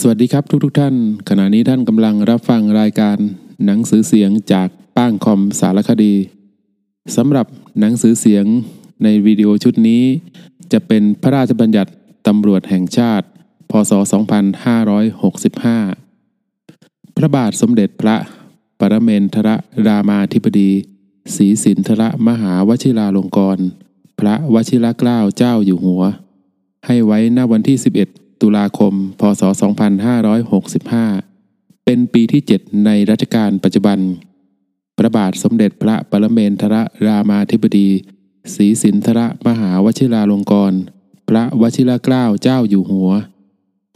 สวัสดีครับทุกทท่าน ขณะนี้ท่านกำลังรับฟังรายการหนังสือเสียงจากป้างคอมสารคดีสำหรับหนังสือเสียงในวิดีโอชุดนี้ จะเป็นพระราชบัญญัติตำรวจแห่งชาติ พศ 2565 พระบาทสมเด็จพระปรเมนทรรามาธิบดีศรีสินทรมหาวชิราลงกรณพระวชิรเกล้าเจ้าอยู่หัว ให้ไว้ณวันที่ 11 ตุลาคม พศ 2565 เป็นปีที่ 7 ในรัชกาลปัจจุบัน พระบาทสมเด็จพระปรเมนทรรามาธิบดีศรีสินทรมหาวชิราลงกรณพระวชิรเกล้าเจ้าอยู่หัว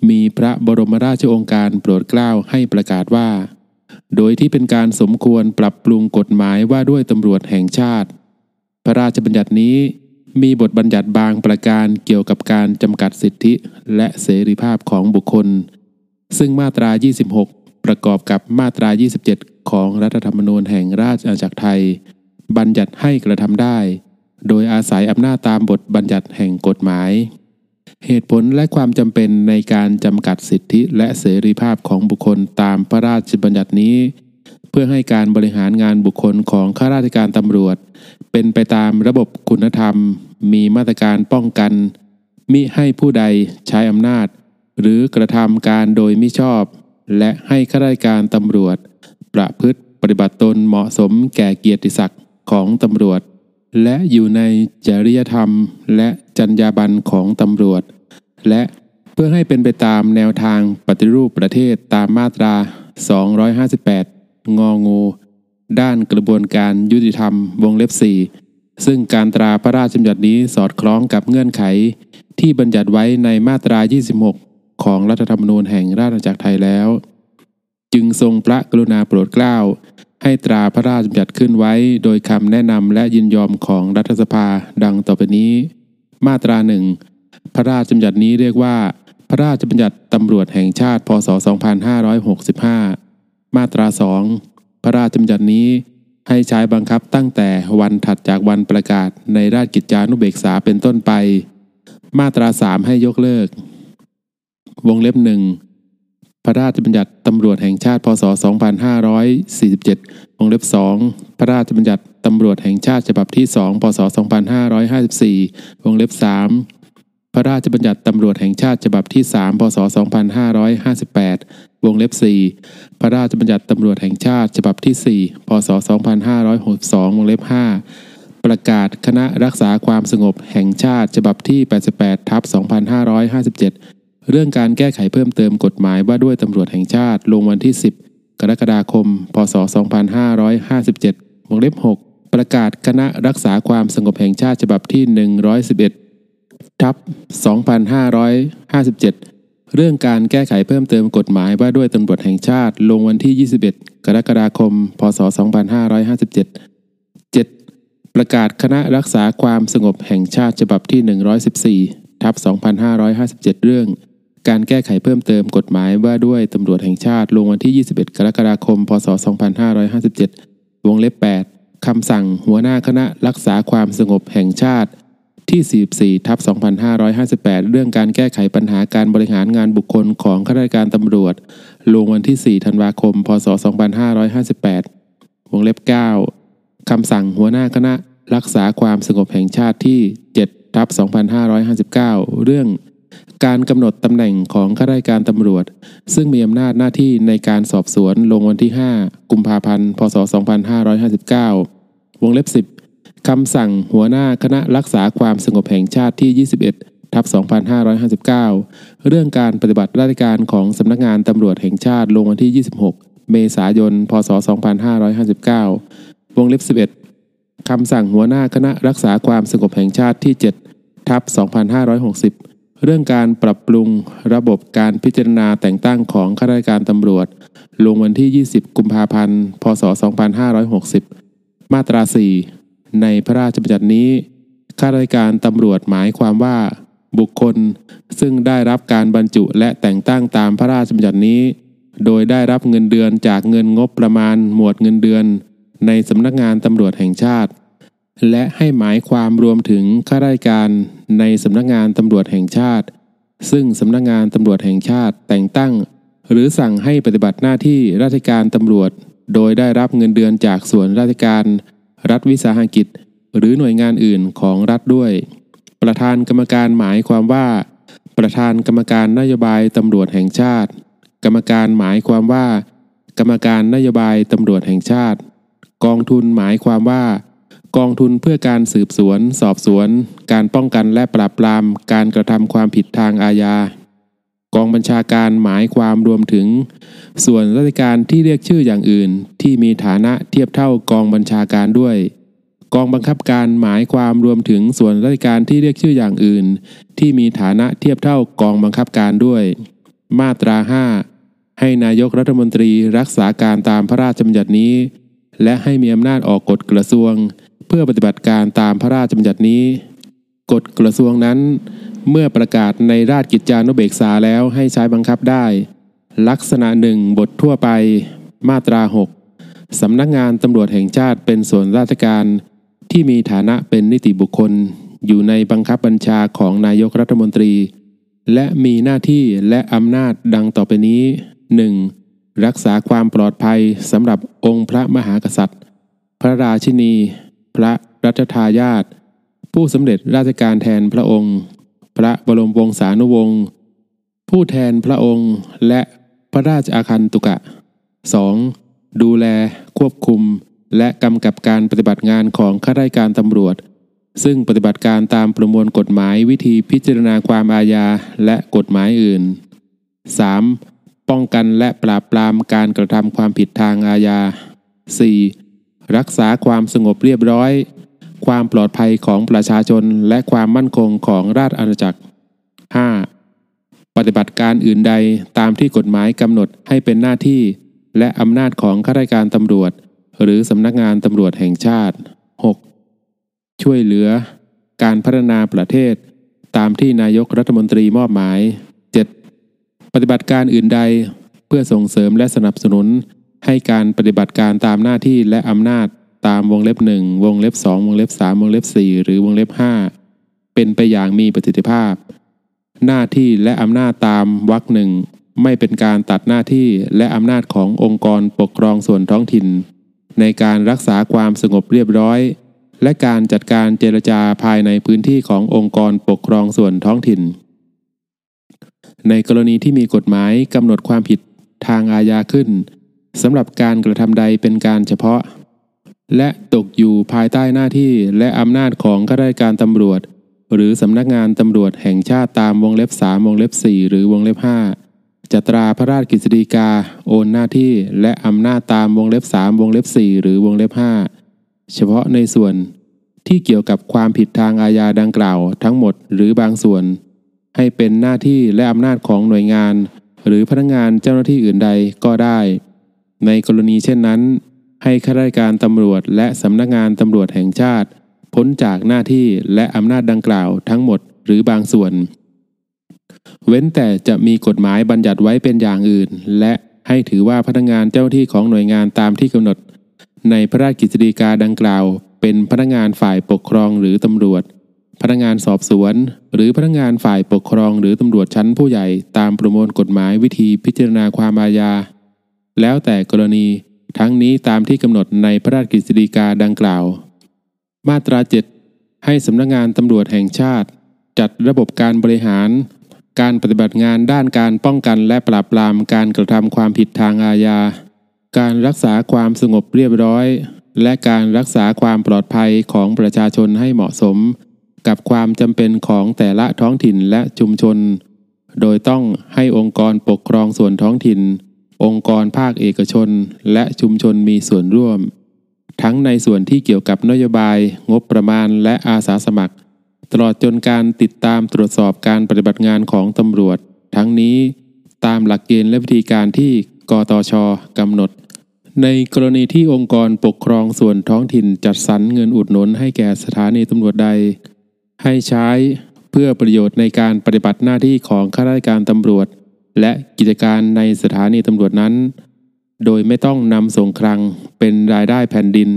มีพระบรมราชโองการโปรดเกล้าให้ประกาศว่า โดยที่เป็นการสมควรปรับปรุงกฎหมายว่าด้วยตำรวจแห่งชาติ พระราชบัญญัตินี้ มีบทบัญญัติบางประการเกี่ยวกับการจำกัดสิทธิและเสรีภาพของบุคคล ซึ่งมาตรา 26 ประกอบกับมาตรา 27 ของรัฐธรรมนูญแห่งราชอาณาจักรไทย บัญญัติให้กระทำได้ โดยอาศัยอำนาจตามบทบัญญัติแห่งกฎหมาย เหตุผลและความจำเป็นในการจำกัดสิทธิและเสรีภาพของบุคคลตามพระราชบัญญัตินี้ เพื่อให้การบริหารงานบุคคลของข้าราชการตำรวจ เป็นไปตามระบบคุณธรรม มีมาตรการป้องกัน มิให้ผู้ใดใช้อำนาจ หรือกระทำการโดยมิชอบ และให้ข้าราชการตำรวจ ประพฤติปฏิบัติตนเหมาะสมแก่เกียรติศักดิ์ของตำรวจ และอยู่ในจริยธรรมและจรรยาบรรณของตำรวจ และเพื่อให้เป็นไปตามแนวทางปฏิรูปประเทศตามมาตรา 258 งองู ด้านกระบวนการยุติธรรมวงเล็บ4ซึ่งการตราพระราชบัญญัตินี้สอดคล้องกับเงื่อนไข ที่บัญญัติไว้ในมาตรา 26 ของรัฐธรรมนูญแห่งราชอาณาจักรไทยแล้ว จึงทรงพระกรุณาโปรดเกล้า ให้ตราพระราชบัญญัติขึ้นไว้ โดยคำแนะนำและยินยอมของรัฐสภาดังต่อไปนี้ มาตราหนึ่งพระราชบัญญัตินี้เรียกว่า พระราชบัญญัติตำรวจแห่งชาติ พศ 2565 มาตราสองพระราชบัญญัตินี้ให้ใช้บังคับตั้งแต่วันถัดจากวันประกาศในราชกิจจานุเบกษาเป็นต้นไป มาตราสามให้ยกเลิก วงเล็บหนึ่งพระราชบัญญัติตำรวจแห่งชาติพศ 2547 วงเล็บ2พระราชบัญญัติตำรวจแห่งชาติฉบับที่ 2 พศ 2554 วงเล็บ3 พระราชบัญญัติตำรวจแห่งชาติฉบับที่ 3 พศ 2558 วงเล็บ 4 พระราชบัญญัติตำรวจแห่งชาติฉบับที่ 4 พศ 2562 วงเล็บ 5 ประกาศคณะรักษาความสงบแห่งชาติฉบับที่ 88 ทับ 2557 เรื่องการแก้ไขเพิ่มเติมกฎหมายว่าด้วยตำรวจแห่งชาติลงวันที่ 10 กรกฎาคม พศ 2557 วงเล็บ 6 ประกาศคณะรักษาความสงบแห่งชาติฉบับที่ 111 ทับ2557 เรื่องการแก้ไขเพิ่มเติมกฎหมายว่าด้วยตำรวจแห่งชาติ ลงวันที่ 21 กรกฎาคม พศ 2557 7. ประกาศคณะรักษาความสงบแห่งชาติฉบับที่ 114ทับ2557 เรื่อง การแก้ไขเพิ่มเติมกฎหมายว่าด้วยตำรวจแห่งชาติ ลงวันที่ 21 กรกฎาคม พศ 2557 วงเล็บ 8คำสั่งหัวหน้าคณะรักษาความสงบแห่งชาติ ที่ 44 ทับ 2558 เรื่องการแก้ไขปัญหาการบริหารงานบุคคลของข้าราชการตำรวจ ลงวันที่ 4 ธันวาคม พศ 2558 วงเล็บ 9 คำสั่งหัวหน้าคณะรักษาความสงบแห่งชาติที่ 7 ทับ 2559 เรื่องการกำหนดตำแหน่งของข้าราชการตำรวจ ซึ่งมีอำนาจหน้าที่ในการสอบสวนลงวันที่ 5 กุมภาพันธ์ พศ 2559 วงเล็บ 10 คำสั่งหัวหน้าคณะรักษาความสงบแห่งชาติที่ 21 ทับ 2559 เรื่องการปฏิบัติราชการของสำนักงานตำรวจแห่งชาติลงวันที่ 26 เมษายน พศ 2559 วงเล็บ 11 คำสั่งหัวหน้าคณะรักษาความสงบแห่งชาติที่ 7 ทับ 2560 เรื่องการปรับปรุงระบบการพิจารณาแต่งตั้งของข้าราชการตำรวจ ลงวันที่ 20 กุมภาพันธ์ พศ 2560 มาตรา 4 ในพระราชบัญญัตินี้ข้าราชการตำรวจหมายความว่า บุคคลซึ่งได้รับการบรรจุและแต่งตั้งตามพระราชบัญญัตินี้ โดยได้รับเงินเดือนจากเงินงบประมาณหมวดเงินเดือน ในสำนักงานตำรวจแห่งชาติ และให้หมายความรวมถึงข้าราชการในสำนักงานตำรวจแห่งชาติ ซึ่งสำนักงานตำรวจแห่งชาติแต่งตั้ง หรือสั่งให้ปฏิบัติหน้าที่ราชการตำรวจ โดยได้รับเงินเดือนจากส่วนราชการ รัฐวิสาหกิจ หรือหน่วยงานอื่นของรัฐด้วย ประธานกรรมการหมายความว่า ประธานกรรมการนโยบายตำรวจแห่งชาติ กรรมการหมายความว่า กรรมการนโยบายตำรวจแห่งชาติ กองทุนหมายความว่า กองทุนเพื่อการสืบสวน สอบสวน การป้องกันและปราบปรามการกระทำความผิดทางอาญา กองบัญชาการหมายความรวมถึง ส่วนราชการที่เรียกชื่ออย่างอื่น ที่มีฐานะเทียบเท่ากองบัญชาการด้วย กองบังคับการหมายความรวมถึงส่วนราชการที่เรียกชื่ออย่างอื่น ที่มีฐานะเทียบเท่ากองบังคับการด้วย มาตรา 5 ให้นายกรัฐมนตรีรักษาการตามพระราชบัญญัตินี้ และให้มีอำนาจออกกฎกระทรวง เพื่อปฏิบัติการตามพระราชบัญญัตินี้ กฎกระทรวงนั้น เมื่อประกาศในราชกิจจานุเบกษาแล้วให้ใช้บังคับได้ ลักษณะหนึ่งบททั่วไป มาตรา 6 สำนักงานตำรวจแห่งชาติเป็นส่วนราชการ ที่มีฐานะเป็นนิติบุคคล อยู่ในบังคับบัญชาของนายกรัฐมนตรี และมีหน้าที่และอำนาจดังต่อไปนี้ 1. รักษาความปลอดภัยสำหรับองค์พระมหากษัตริย์ พระราชินี พระรัชทายาท ผู้สำเร็จราชการแทนพระองค์ พระบรมวงศานุวงศ์ผู้แทนพระองค์และพระราชอาคันตุกะ 2. ดูแลควบคุม และกำกับการปฏิบัติงานของข้าราชการตำรวจ ซึ่งปฏิบัติการตามประมวลกฎหมายวิธีพิจารณาความอาญาและกฎหมายอื่น 3. ป้องกันและปราบปรามการกระทำความผิดทางอาญา 4. รักษาความสงบเรียบร้อย ความปลอดภัยของประชาชนและความมั่นคงของราชอาณาจักร 5. ปฏิบัติการอื่นใดตามที่กฎหมายกำหนดให้เป็นหน้าที่และอำนาจของข้าราชการตำรวจ หรือสำนักงานตำรวจแห่งชาติ 6. ช่วยเหลือ การพัฒนาประเทศ ตามที่นายกรัฐมนตรีมอบหมาย 7. ปฏิบัติการอื่นใดเพื่อส่งเสริมและสนับสนุน ให้การปฏิบัติการตามหน้าที่และอำนาจ ตามวงเล็บ1วงเล็บ2วงเล็บ3วงเล็บ4หรือวงเล็บ5เป็นไปอย่างมีประสิทธิภาพ หน้าที่และอำนาจตามวรรคหนึ่งไม่เป็นการตัดหน้าที่และอำนาจขององค์กรปกครองส่วนท้องถิ่น ในการรักษาความสงบเรียบร้อย และการจัดการเจรจาภายในพื้นที่ขององค์กรปกครองส่วนท้องถิ่น ในกรณีที่มีกฎหมายกำหนดความผิดทางอาญาขึ้นสำหรับการกระทำใดเป็นการเฉพาะ และตกอยู่ภายใต้หน้าที่และอำนาจของข้าราชการตำรวจ หรือสำนักงานตำรวจแห่งชาติตามวงเล็บ3วงเล็บ 4 หรือวงเล็บ 5จัตราพระราชกฤษฎีกา โอนหน้าที่และอำนาจตามวงเล็บ3วงเล็บ 4 หรือวงเล็บ 5 เฉพาะในส่วนที่เกี่ยวกับความผิดทางอาญาดังกล่าวทั้งหมดหรือบางส่วน ให้เป็นหน้าที่และอำนาจของหน่วยงาน หรือพนักงานเจ้าหน้าที่อื่นใดก็ได้ ในกรณีเช่นนั้น ให้ข้าราชการตำรวจและสำนักงานตำรวจแห่งชาติ พ้นจากหน้าที่และอำนาจดังกล่าวทั้งหมดหรือบางส่วน เว้นแต่จะมีกฎหมายบัญญัติไว้เป็นอย่างอื่น และให้ถือว่าพนักงานเจ้าหน้าที่ของหน่วยงานตามที่กำหนด ในพระราชกฤษฎีกาดังกล่าว เป็นพนักงานฝ่ายปกครองหรือตำรวจ พนักงานสอบสวน หรือพนักงานฝ่ายปกครองหรือตำรวจชั้นผู้ใหญ่ตามประมวลกฎหมายวิธีพิจารณาความอาญาแล้วแต่กรณี ทั้งนี้ตามที่กำหนดในพระราชกฤษฎีกาดังกล่าว มาตรา7ให้สำนักงานตำรวจแห่งชาติ จัดระบบการบริหาร การปฏิบัติงานด้านการป้องกันและปราบปรามการกระทำความผิดทางอาญา การรักษาความสงบเรียบร้อย และการรักษาความปลอดภัยของประชาชนให้เหมาะสม กับความจำเป็นของแต่ละท้องถิ่นและชุมชน โดยต้องให้องค์กรปกครองส่วนท้องถิ่น องค์กรภาคเอกชน และชุมชนมีส่วนร่วม ทั้งในส่วนที่เกี่ยวกับนโยบาย งบประมาณและอาสาสมัคร ตลอดจนการติดตามตรวจสอบการปฏิบัติงานของตำรวจ ทั้งนี้ตามหลักเกณฑ์และวิธีการที่กตชกำหนด ในกรณีที่องค์กรปกครองส่วนท้องถิ่นจัดสรรเงินอุดหนุนให้แก่สถานีตำรวจใด ให้ใช้เพื่อประโยชน์ในการปฏิบัติหน้าที่ของข้าราชการตำรวจ และกิจการในสถานีตำรวจนั้น โดยไม่ต้องนำส่งคลังเป็นรายได้แผ่นดิน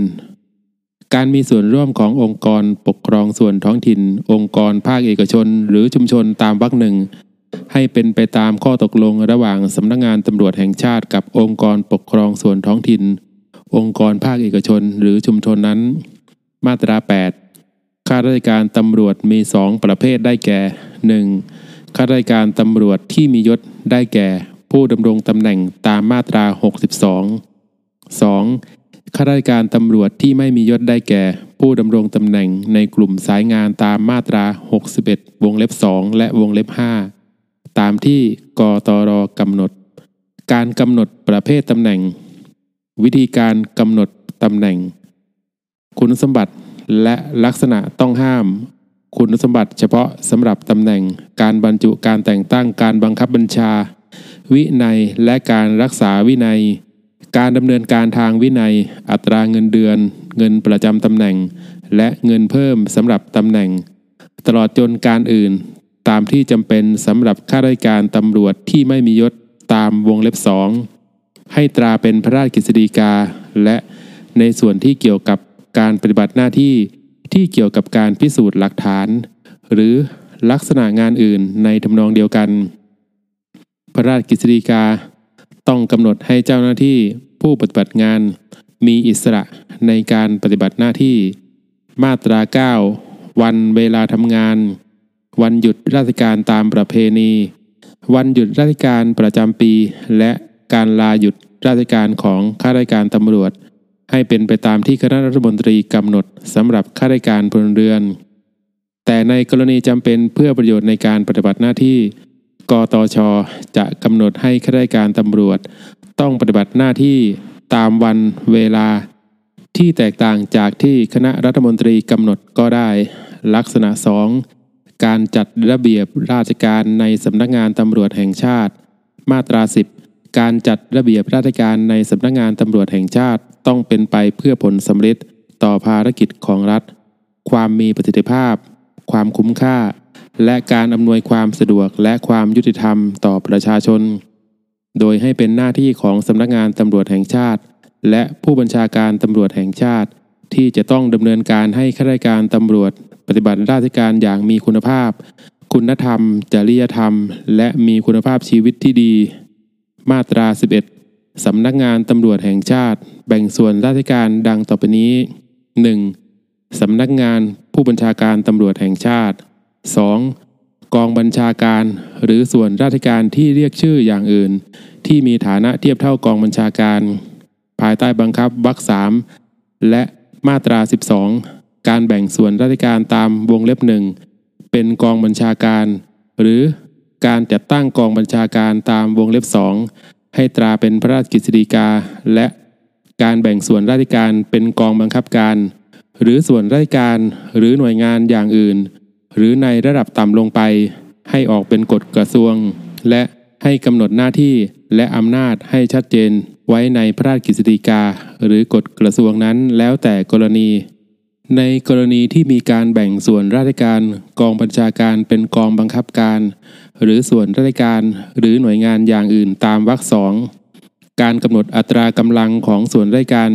การมีส่วนร่วมขององค์กรปกครองส่วนท้องถิ่น องค์กรภาคเอกชนหรือชุมชนตามวรรคหนึ่ง ให้เป็นไปตามข้อตกลงระหว่างสำนักงงานตำรวจแห่งชาติกับองค์กรปกครองส่วนท้องถิ่น องค์กรภาคเอกชนหรือชุมชนนั้น มาตรา 8 ข้าราชการตำรวจมี2ประเภทได้แก่ 1. ข้าราชการตำรวจที่มียศได้แก่ ผู้ดำรงตำแหน่งตามมาตรา 62 2. ข้าราชการตำรวจที่ไม่มียศได้แก่ ผู้ดำรงตำแหน่งในกลุ่มสายงานตามมาตรา 61 วงเล็บ 2 และวงเล็บ 5 ตามที่กตรกำหนด การกำหนดประเภทตำแหน่ง วิธีการกำหนดตำแหน่ง คุณสมบัติและลักษณะต้องห้าม คุณสมบัติเฉพาะสำหรับตำแหน่ง การบรรจุการแต่งตั้งการบังคับบัญชา วินัยและการรักษาวินัย การดำเนินการทางวินัย อัตราเงินเดือน เงินประจำตำแหน่ง และเงินเพิ่มสำหรับตำแหน่ง ตลอดจนการอื่น ตามที่จำเป็นสำหรับข้าราชการตำรวจที่ไม่มียศตามวงเล็บสองให้ตราเป็นพระราชกฤษฎีกา และในส่วนที่เกี่ยวกับการปฏิบัติหน้าที่ ที่เกี่ยวกับการพิสูจน์หลักฐาน หรือลักษณะงานอื่นในทำนองเดียวกัน พระราชกฤษฎีกา ต้องกำหนดให้เจ้าหน้าที่ผู้ปฏิบัติงาน มีอิสระในการปฏิบัติหน้าที่ มาตรา 9 วันเวลาทำงาน วันหยุดราชการตามประเพณี วันหยุดราชการประจำปี และการลาหยุดราชการของข้าราชการตำรวจ ให้เป็นไปตามที่คณะรัฐมนตรีกำหนดสำหรับข้าราชการพลเรือน แต่ในกรณีจำเป็นเพื่อประโยชน์ในการปฏิบัติหน้าที่ กตช จะกำหนดให้ข้าราชการตำรวจ ต้องปฏิบัติหน้าที่ตามวันเวลา ที่แตกต่างจากที่คณะรัฐมนตรีกำหนดก็ได้ ลักษณะ 2 การจัดระเบียบราชการในสำนักงานตำรวจแห่งชาติ มาตรา 10 การจัดระเบียบราชการในสำนักงานตำรวจแห่งชาติต้องเป็นไปเพื่อผลสำเร็จต่อภารกิจของรัฐ ความมีประสิทธิภาพ ความคุ้มค่า และการอำนวยความสะดวกและความยุติธรรมต่อประชาชน โดยให้เป็นหน้าที่ของสำนักงานตำรวจแห่งชาติ และผู้บัญชาการตำรวจแห่งชาติ ที่จะต้องดำเนินการให้ข้าราชการตำรวจ ปฏิบัติราชการอย่างมีคุณภาพ คุณธรรม จริยธรรม และมีคุณภาพชีวิตที่ดี มาตรา 11 สำนักงานตำรวจแห่งชาติ แบ่งส่วนราชการดังต่อไปนี้ 1. สำนักงานผู้บัญชาการตำรวจแห่งชาติ 2. กองบัญชาการหรือส่วนราชการที่เรียกชื่ออย่างอื่น ที่มีฐานะเทียบเท่ากองบัญชาการ ภายใต้บังคับวรรคสามและมาตรา 12 การแบ่งส่วนราชการตามวงเล็บหนึ่งเป็นกองบัญชาการ หรือ การจัดตั้งกองบัญชาการตามวงเล็บสองให้ตราเป็นพระราชกฤษฎีกา และการแบ่งส่วนราชการเป็นกองบังคับการ หรือส่วนราชการหรือหน่วยงานอย่างอื่น หรือในระดับต่ำลงไป ให้ออกเป็นกฎกระทรวง และให้กำหนดหน้าที่และอำนาจให้ชัดเจนไว้ในพระราชกฤษฎีกา หรือกฎกระทรวงนั้นแล้วแต่กรณี ในกรณีที่มีการแบ่งส่วนราชการกองบัญชาการเป็นกองบังคับการ หรือส่วนราชการหรือหน่วยงานอย่างอื่นตามวรรคสองการกำหนดอัตรากำลังของส่วนราชการ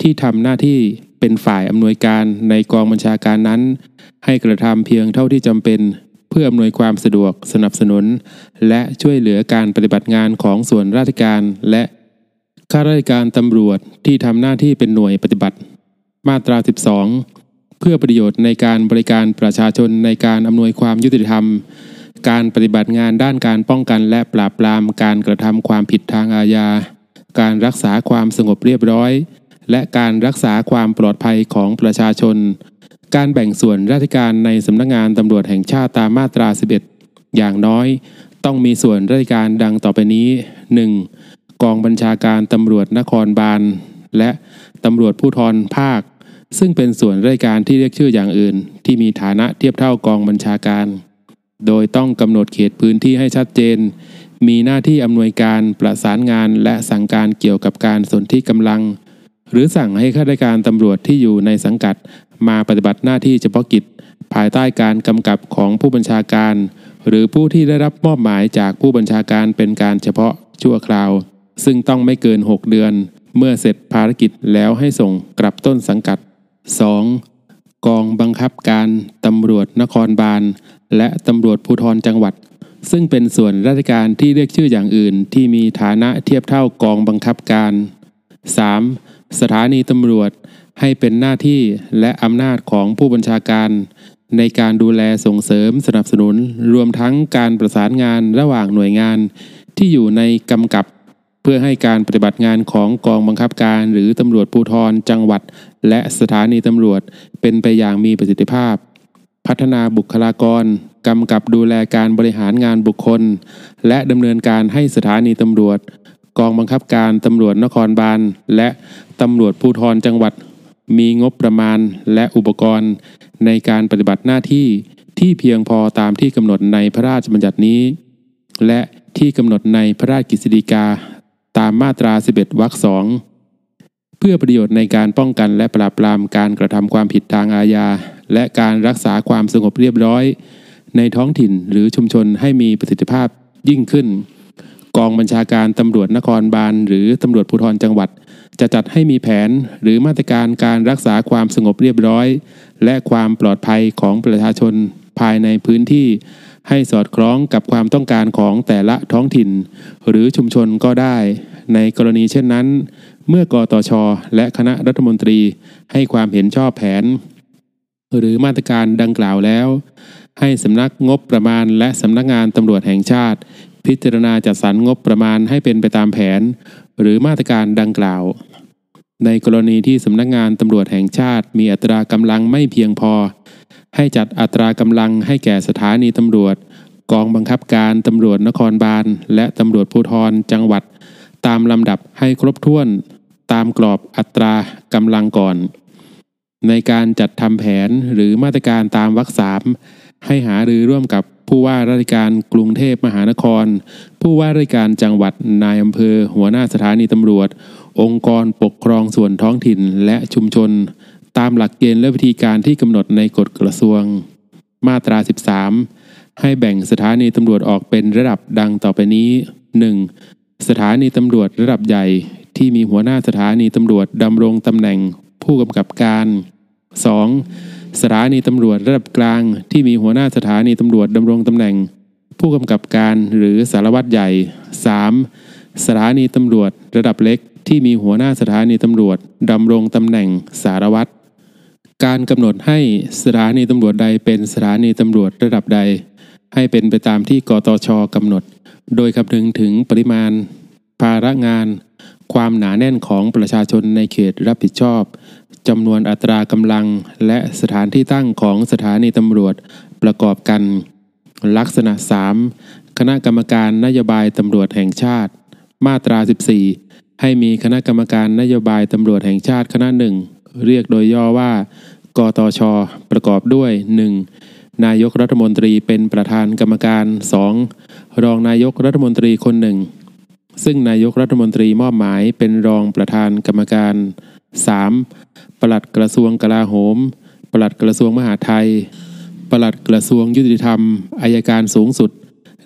ที่ทำหน้าที่เป็นฝ่ายอำนวยการในกองบัญชาการนั้น ให้กระทำเพียงเท่าที่จำเป็น เพื่ออำนวยความสะดวกสนับสนุน และช่วยเหลือการปฏิบัติงานของส่วนราชการและข้าราชการตำรวจที่ทำหน้าที่เป็นหน่วยปฏิบัติ มาตรา 12 เพื่อประโยชน์ในการบริการประชาชนในการอำนวยความยุติธรรม การปฏิบัติงานด้านการป้องกันและปราบปรามการกระทำความผิดทางอาญา การรักษาความสงบเรียบร้อย และการรักษาความปลอดภัยของประชาชน การแบ่งส่วนราชการในสำนักงงานตำรวจแห่งชาติตามมาตรา 11 อย่างน้อยต้องมีส่วนราชการดังต่อไปนี้ 1. กองบัญชาการตำรวจนครบาล และตำรวจผู้ทรภาค ซึ่งเป็นส่วนราชการที่เรียกชื่ออย่างอื่น ที่มีฐานะเทียบเท่ากองบัญชาการ โดยต้องกำหนดเขตพื้นที่ให้ชัดเจน มีหน้าที่อำนวยการประสานงานและสั่งการเกี่ยวกับการสนที่กำลัง หรือสั่งให้ข้าราชการตำรวจที่อยู่ในสังกัด มาปฏิบัติหน้าที่เฉพาะกิจ ภายใต้การกำกับของผู้บัญชาการ หรือผู้ที่ได้รับมอบหมายจากผู้บัญชาการเป็นการเฉพาะชั่วคราว ซึ่งต้องไม่เกิน 6 เดือน เมื่อเสร็จภารกิจแล้วให้ส่งกลับต้นสังกัด 2. กองบังคับการตำรวจนครบาล และตำรวจภูธรจังหวัด ซึ่งเป็นส่วนราชการที่เรียกชื่ออย่างอื่นที่มีฐานะเทียบเท่ากองบังคับการ 3. สถานีตำรวจให้เป็นหน้าที่และอำนาจของผู้บัญชาการ ในการดูแลส่งเสริมสนับสนุน รวมทั้งการประสานงานระหว่างหน่วยงาน ที่อยู่ในกำกับ เพื่อให้การปฏิบัติงานของกองบังคับการ หรือตำรวจภูธรจังหวัด และสถานีตำรวจเป็นไปอย่างมีประสิทธิภาพ พัฒนาบุคลากรกำกับดูแลการบริหารงานบุคคล และดำเนินการให้สถานีตำรวจ กองบังคับการตำรวจนครบาล และตำรวจภูธรจังหวัด มีงบประมาณและอุปกรณ์ ในการปฏิบัติหน้าที่ที่เพียงพอตามที่กำหนดในพระราชบัญญัตินี้ และที่กำหนดในพระราชกฤษฎีกา ตามมาตรา 11วรรคสอง พื่อประโยชน์ในการป้องกันและปราบปรามการกระทำความผิดทางอาญา และการรักษาความสงบเรียบร้อย ในท้องถิ่นหรือชุมชนให้มีประสิทธิภาพยิ่งขึ้น กองบัญชาการตำรวจนครบาลหรือตำรวจภูธรจังหวัด จะจัดให้มีแผนหรือมาตรการการรักษาความสงบเรียบร้อย และความปลอดภัยของประชาชนภายในพื้นที่ให้สอดคล้องกับความต้องการของแต่ละท้องถิ่น หรือชุมชนก็ได้ ในกรณีเช่นนั้น เมื่อกอตอชอและคณะรัฐมนตรีให้ความเห็นชอบแผน หรือมาตรการดังกล่าวแล้ว ให้สำนักงบประมาณและสำนักงานตำรวจแห่งชาติ พิจารณาจัดสรรงบประมาณให้เป็นไปตามแผน หรือมาตรการดังกล่าว ในกรณีที่สำนักงานตำรวจแห่งชาติ มีอัตรากำลังไม่เพียงพอ ให้จัดอัตรากำลังให้แก่สถานีตำรวจ กองบังคับการตำรวจนครบาลและตำรวจภูธรจังหวัด ตามลำดับให้ครบถ้วน ตามกรอบอัตรากำลังก่อน ในการจัดทำแผนหรือมาตรการตามวรรคสามให้หารือร่วมกับผู้ว่าราชการกรุงเทพมหานคร ผู้ว่าราชการจังหวัดนายอำเภอ หัวหน้าสถานีตำรวจ องค์กรปกครองส่วนท้องถิ่นและชุมชน ตามหลักเกณฑ์และวิธีการที่กำหนดในกฎกระทรวง มาตรา 13 ให้แบ่งสถานีตำรวจออกเป็นระดับดังต่อไปนี้ 1. สถานีตำรวจระดับใหญ่ ที่มีหัวหน้าสถานีตำรวจดำรงตำแหน่งผู้กำกับการ 2. สถานีตำรวจระดับกลาง ที่มีหัวหน้าสถานีตำรวจดำรงตำแหน่ง ผู้กำกับการหรือสารวัตรใหญ่ 3. สถานีตำรวจระดับเล็ก ที่มีหัวหน้าสถานีตำรวจดำรงตำแหน่งสารวัตรการกำหนดให้สถานีตำรวจใดเป็นสถานีตำรวจระดับใด ให้เป็นไปตามที่กตชกำหนด โดยคำนึงถึงปริมาณ ภาระงาน ความหนาแน่นของประชาชนในเขตรับผิดชอบจำนวนอัตรากำลัง และสถานที่ตั้งของสถานีตำรวจประกอบกัน ลักษณะ 3. คณะกรรมการนโยบายตำรวจแห่งชาติ มาตรา 14 ให้มีคณะกรรมการนโยบายตำรวจแห่งชาติคณะหนึ่งเรียกโดยย่อว่ากตช ประกอบด้วย 1. นายกรัฐมนตรีเป็นประธานกรรมการ 2. รองนายกรัฐมนตรีคนหนึ่ง ซึ่งนายกรัฐมนตรีมอบหมายเป็นรองประธานกรรมการ 3. ปลัดกระทรวงกลาโหม ปลัดกระทรวงมหาดไทย ปลัดกระทรวงยุติธรรม อายการสูงสุด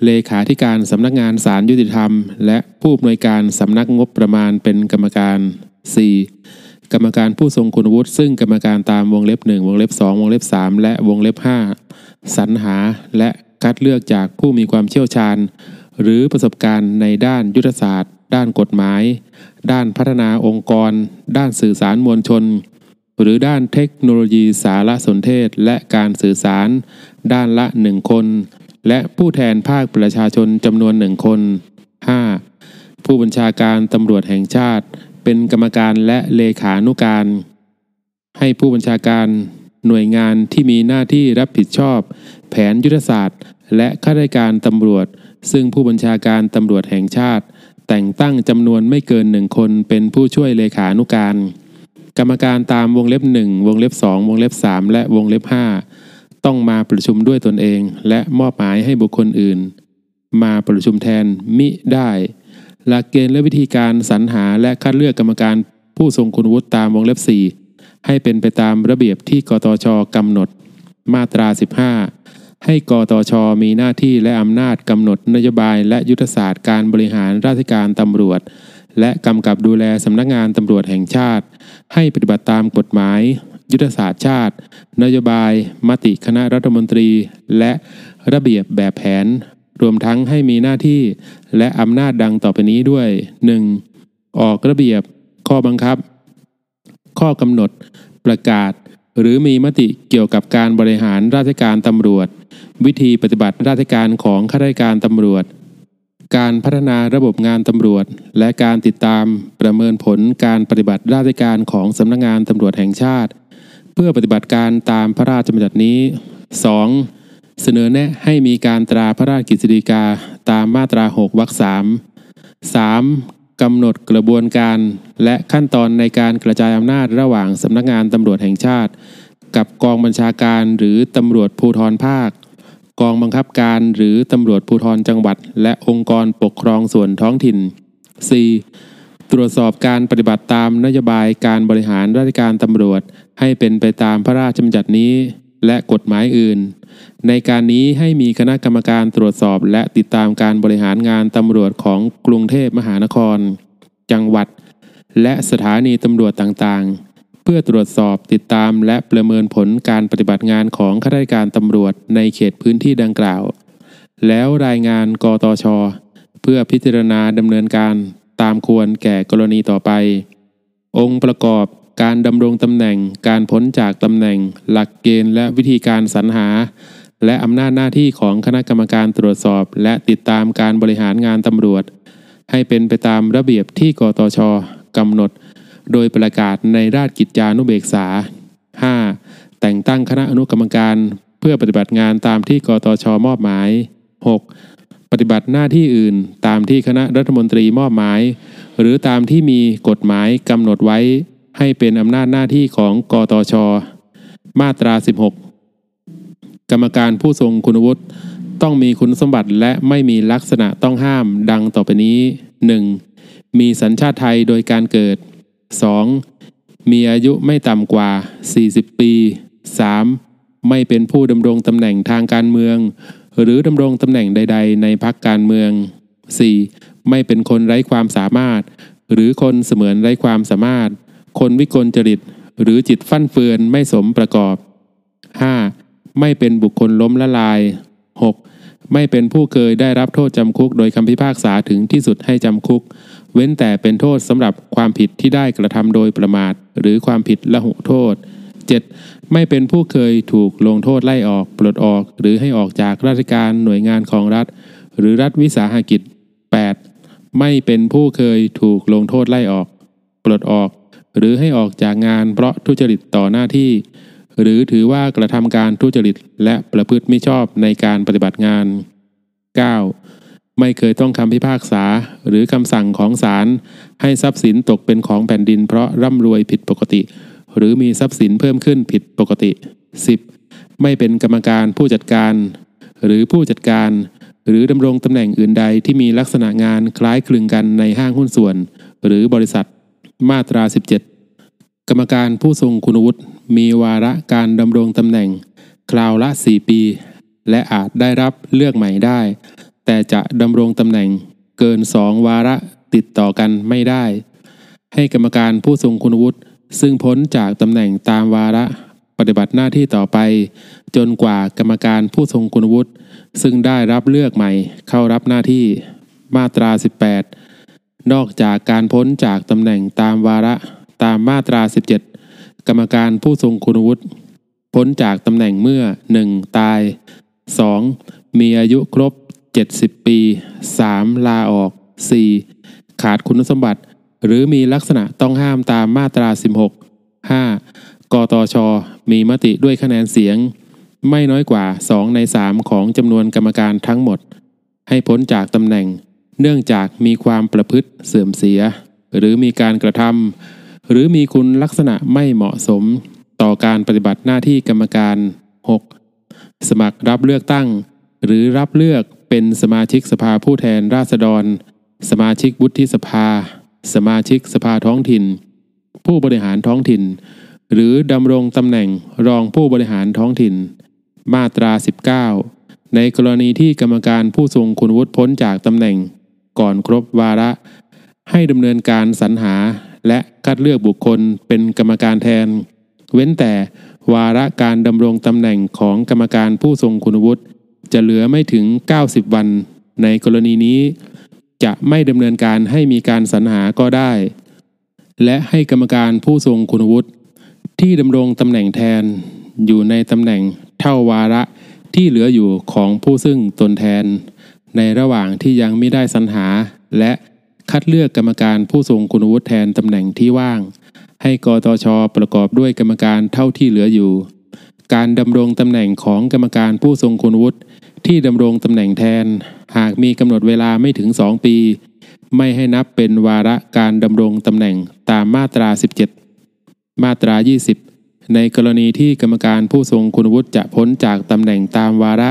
เลขาธิการสำนักงานศาลยุติธรรม และผู้อำนวยการสำนักงบประมาณเป็นกรรมการ 4. กรรมการผู้ทรงคุณวุฒิซึ่งกรรมการตามวงเล็บ 1 วงเล็บ 2 วงเล็บ 3 และวงเล็บ 5 สรรหาและคัดเลือกจากผู้มีความเชี่ยวชาญ หรือประสบการณ์ในด้านยุทธศาสตร์ ด้านกฎหมาย ด้านพัฒนาองค์กร ด้านสื่อสารมวลชน หรือด้านเทคโนโลยีสารสนเทศและการสื่อสาร ด้านละหนึ่งคน และผู้แทนภาคประชาชนจำนวนหนึ่งคน 5. ผู้บัญชาการตำรวจแห่งชาติ เป็นกรรมการและเลขานุการ ให้ผู้บัญชาการหน่วยงานที่มีหน้าที่รับผิดชอบ แผนยุทธศาสตร์ และข้าราชการตำรวจ ซึ่งผู้บัญชาการตำรวจแห่งชาติ แต่งตั้งจำนวนไม่เกินหนึ่งคนเป็นผู้ช่วยเลขานุการ กรรมการตามวงเล็บ 1 วงเล็บ 2 วงเล็บ 3 และวงเล็บ 5 ต้องมาประชุมด้วยตนเอง และมอบหมายให้บุคคลอื่น มาประชุมแทนมิได้ หลักเกณฑ์และวิธีการสรรหาและคัดเลือกกรรมการผู้ทรงคุณวุฒิตามวงเล็บ 4 ให้เป็นไปตามระเบียบที่กตชกำหนด มาตรา 15 ให้กตชมีหน้าที่และอำนาจกำหนดนโยบายและยุทธศาสตร์การบริหารราชการตำรวจ และกำกับดูแลสำนักงานตำรวจแห่งชาติ ให้ปฏิบัติตามกฎหมาย ยุทธศาสตร์ชาติ นโยบาย มติคณะรัฐมนตรี และระเบียบแบบแผน รวมทั้งให้มีหน้าที่และอำนาจดังต่อไปนี้ด้วย 1. ออกระเบียบ ข้อบังคับ ข้อกำหนด ประกาศ หรือมีมติเกี่ยวกับการบริหารราชการตำรวจ วิธีปฏิบัติราชการของข้าราชการตำรวจ การพัฒนาระบบงานตำรวจ และการติดตามประเมินผลการปฏิบัติราชการของสำนักงานตำรวจแห่งชาติ เพื่อปฏิบัติการตามพระราชบัญญัตินี้ 2. เสนอแนะให้มีการตราพระราชกฤษฎีกาตามมาตรา 6 วรรคสาม 3. กำหนดกระบวนการ และขั้นตอนในการกระจายอำนาจระหว่างสำนักงานตำรวจแห่งชาติ กับกองบัญชาการหรือตำรวจภูธรภาค กองบังคับการหรือตำรวจภูธรจังหวัด และองค์กรปกครองส่วนท้องถิ่น 4. ตรวจสอบการปฏิบัติตามนโยบายการบริหารราชการตำรวจ ให้เป็นไปตามพระราชบัญญัตินี้ และกฎหมายอื่น ในการนี้ให้มีคณะกรรมการตรวจสอบและติดตามการบริหารงานตำรวจของกรุงเทพมหานคร จังหวัด และสถานีตำรวจต่างๆ เพื่อตรวจสอบติดตามและประเมินผลการปฏิบัติงานของข้าราชการตำรวจในเขตพื้นที่ดังกล่าว แล้วรายงานกตช เพื่อพิจารณาดำเนินการตามควรแก่กรณีต่อไป องค์ประกอบ การดำรงตำแหน่ง การพ้นจากตำแหน่ง หลักเกณฑ์และวิธีการสรรหา และอำนาจหน้าที่ของคณะกรรมการตรวจสอบ และติดตามการบริหารงานตำรวจ ให้เป็นไปตามระเบียบที่กตชกำหนด โดยประกาศในราชกิจจานุเบกษา 5. แต่งตั้งคณะอนุกรรมการ เพื่อปฏิบัติงานตามที่กตชมอบหมาย 6. ปฏิบัติหน้าที่อื่นตามที่คณะรัฐมนตรีมอบหมาย หรือตามที่มีกฎหมายกำหนดไว้ ให้เป็นอำนาจหน้าที่ของกตช มาตรา 16 กรรมการผู้ทรงคุณวุฒิต้องมีคุณสมบัติและไม่มีลักษณะต้องห้ามดังต่อไปนี้ 1. มีสัญชาติไทยโดยการเกิด 2. มีอายุไม่ต่ำกว่า 40 ปี 3. ไม่เป็นผู้ดำรงตำแหน่งทางการเมือง หรือดำรงตำแหน่งใด ๆ ในพรรคการเมือง 4. ไม่เป็นคนไร้ความสามารถ หรือคนเสมือนไร้ความสามารถ คนวิกลจริต หรือจิตฟั่นเฟือนไม่สมประกอบ 5. ไม่เป็นบุคคลล้มละลาย 6. ไม่เป็นผู้เคยได้รับโทษจำคุกโดยคำพิพากษาถึงที่สุดให้จำคุก เว้นแต่เป็นโทษสำหรับความผิดที่ได้กระทำโดยประมาท หรือความผิดละหุโทษ 7. ไม่เป็นผู้เคยถูกลงโทษไล่ออก ปลดออก หรือให้ออกจากราชการหน่วยงานของรัฐ หรือรัฐวิสาหกิจ 8. ไม่เป็นผู้เคยถูกลงโทษไล่ออก ปลดออก หรือให้ออกจากงานเพราะทุจริตต่อหน้าที่ หรือถือว่ากระทำการทุจริตและประพฤติมิชอบในการปฏิบัติงาน 9. ไม่เคยต้องคำพิพากษาหรือคำสั่งของศาลให้ทรัพย์สินตกเป็นของแผ่นดินเพราะร่ำรวยผิดปกติ หรือมีทรัพย์สินเพิ่มขึ้นผิดปกติ 10. ไม่เป็นกรรมการผู้จัดการ หรือผู้จัดการ หรือดำรงตำแหน่งอื่นใดที่มีลักษณะงานคล้ายคลึงกันในห้างหุ้นส่วน หรือบริษัท มาตรา 17 กรรมการผู้ทรงคุณวุฒิมีวาระการดำรงตำแหน่ง คราวละ 4 ปี และอาจได้รับเลือกใหม่ได้ แต่จะดำรงตำแหน่งเกิน2วาระติดต่อกันไม่ได้ ให้กรรมการผู้ทรงคุณวุฒิซึ่งพ้นจากตำแหน่งตามวาระปฏิบัติหน้าที่ต่อไป จนกว่ากรรมการผู้ทรงคุณวุฒิซึ่งได้รับเลือกใหม่เข้ารับหน้าที่มาตรา 18 นอกจากการพ้นจากตำแหน่งตามวาระตามมาตรา 17 กรรมการผู้ทรงคุณวุฒิพ้นจากตำแหน่งเมื่อ 1. ตาย 2. มีอายุครบ 70 ปี 3. ลาออก 4. ขาดคุณสมบัติ หรือมีลักษณะต้องห้ามตามมาตรา 16 5. กตช มีมติด้วยคะแนนเสียง ไม่น้อยกว่า 2 ใน 3 ของจำนวนกรรมการทั้งหมด ให้พ้นจากตำแหน่ง เนื่องจากมีความประพฤติเสื่อมเสีย หรือมีการกระทำหรือมีคุณลักษณะไม่เหมาะสม ต่อการปฏิบัติหน้าที่กรรมการ 6. สมัครรับเลือกตั้ง หรือรับเลือกเป็นสมาชิกสภาผู้แทนราษฎร สมาชิกวุฒิสภา สมาชิกสภาท้องถิ่น ผู้บริหารท้องถิ่น หรือดำรงตำแหน่งรองผู้บริหารท้องถิ่น มาตรา 19ในกรณีที่กรรมการผู้ทรงคุณวุฒิพ้นจากตำแหน่ง ก่อนครบวาระ ให้ดำเนินการสรรหาและคัดเลือกบุคคลเป็นกรรมการแทน เว้นแต่วาระการดำรงตำแหน่งของกรรมการผู้ทรงคุณวุฒิจะเหลือไม่ถึง 90 วัน ในกรณีนี้ จะไม่ดำเนินการให้มีการสรรหาก็ได้ และให้กรรมการผู้ทรงคุณวุฒิที่ดำรงตำแหน่งแทน อยู่ในตำแหน่งเท่าวาระที่เหลืออยู่ของผู้ซึ่งตนแทน ในระหว่างที่ยังไม่ได้สรรหา และคัดเลือกกรรมการผู้ทรงคุณวุฒิแทนตำแหน่งที่ว่าง ให้กตชประกอบด้วยกรรมการเท่าที่เหลืออยู่ การดำรงตำแหน่งของกรรมการผู้ทรงคุณวุฒิที่ดำรงตำแหน่งแทน หากมีกำหนดเวลาไม่ถึง 2 ปี ไม่ให้นับเป็นวาระการดำรงตำแหน่งตามมาตรา 17 มาตรา 20 ในกรณีที่กรรมการผู้ทรงคุณวุฒิจะพ้นจากตำแหน่งตามวาระ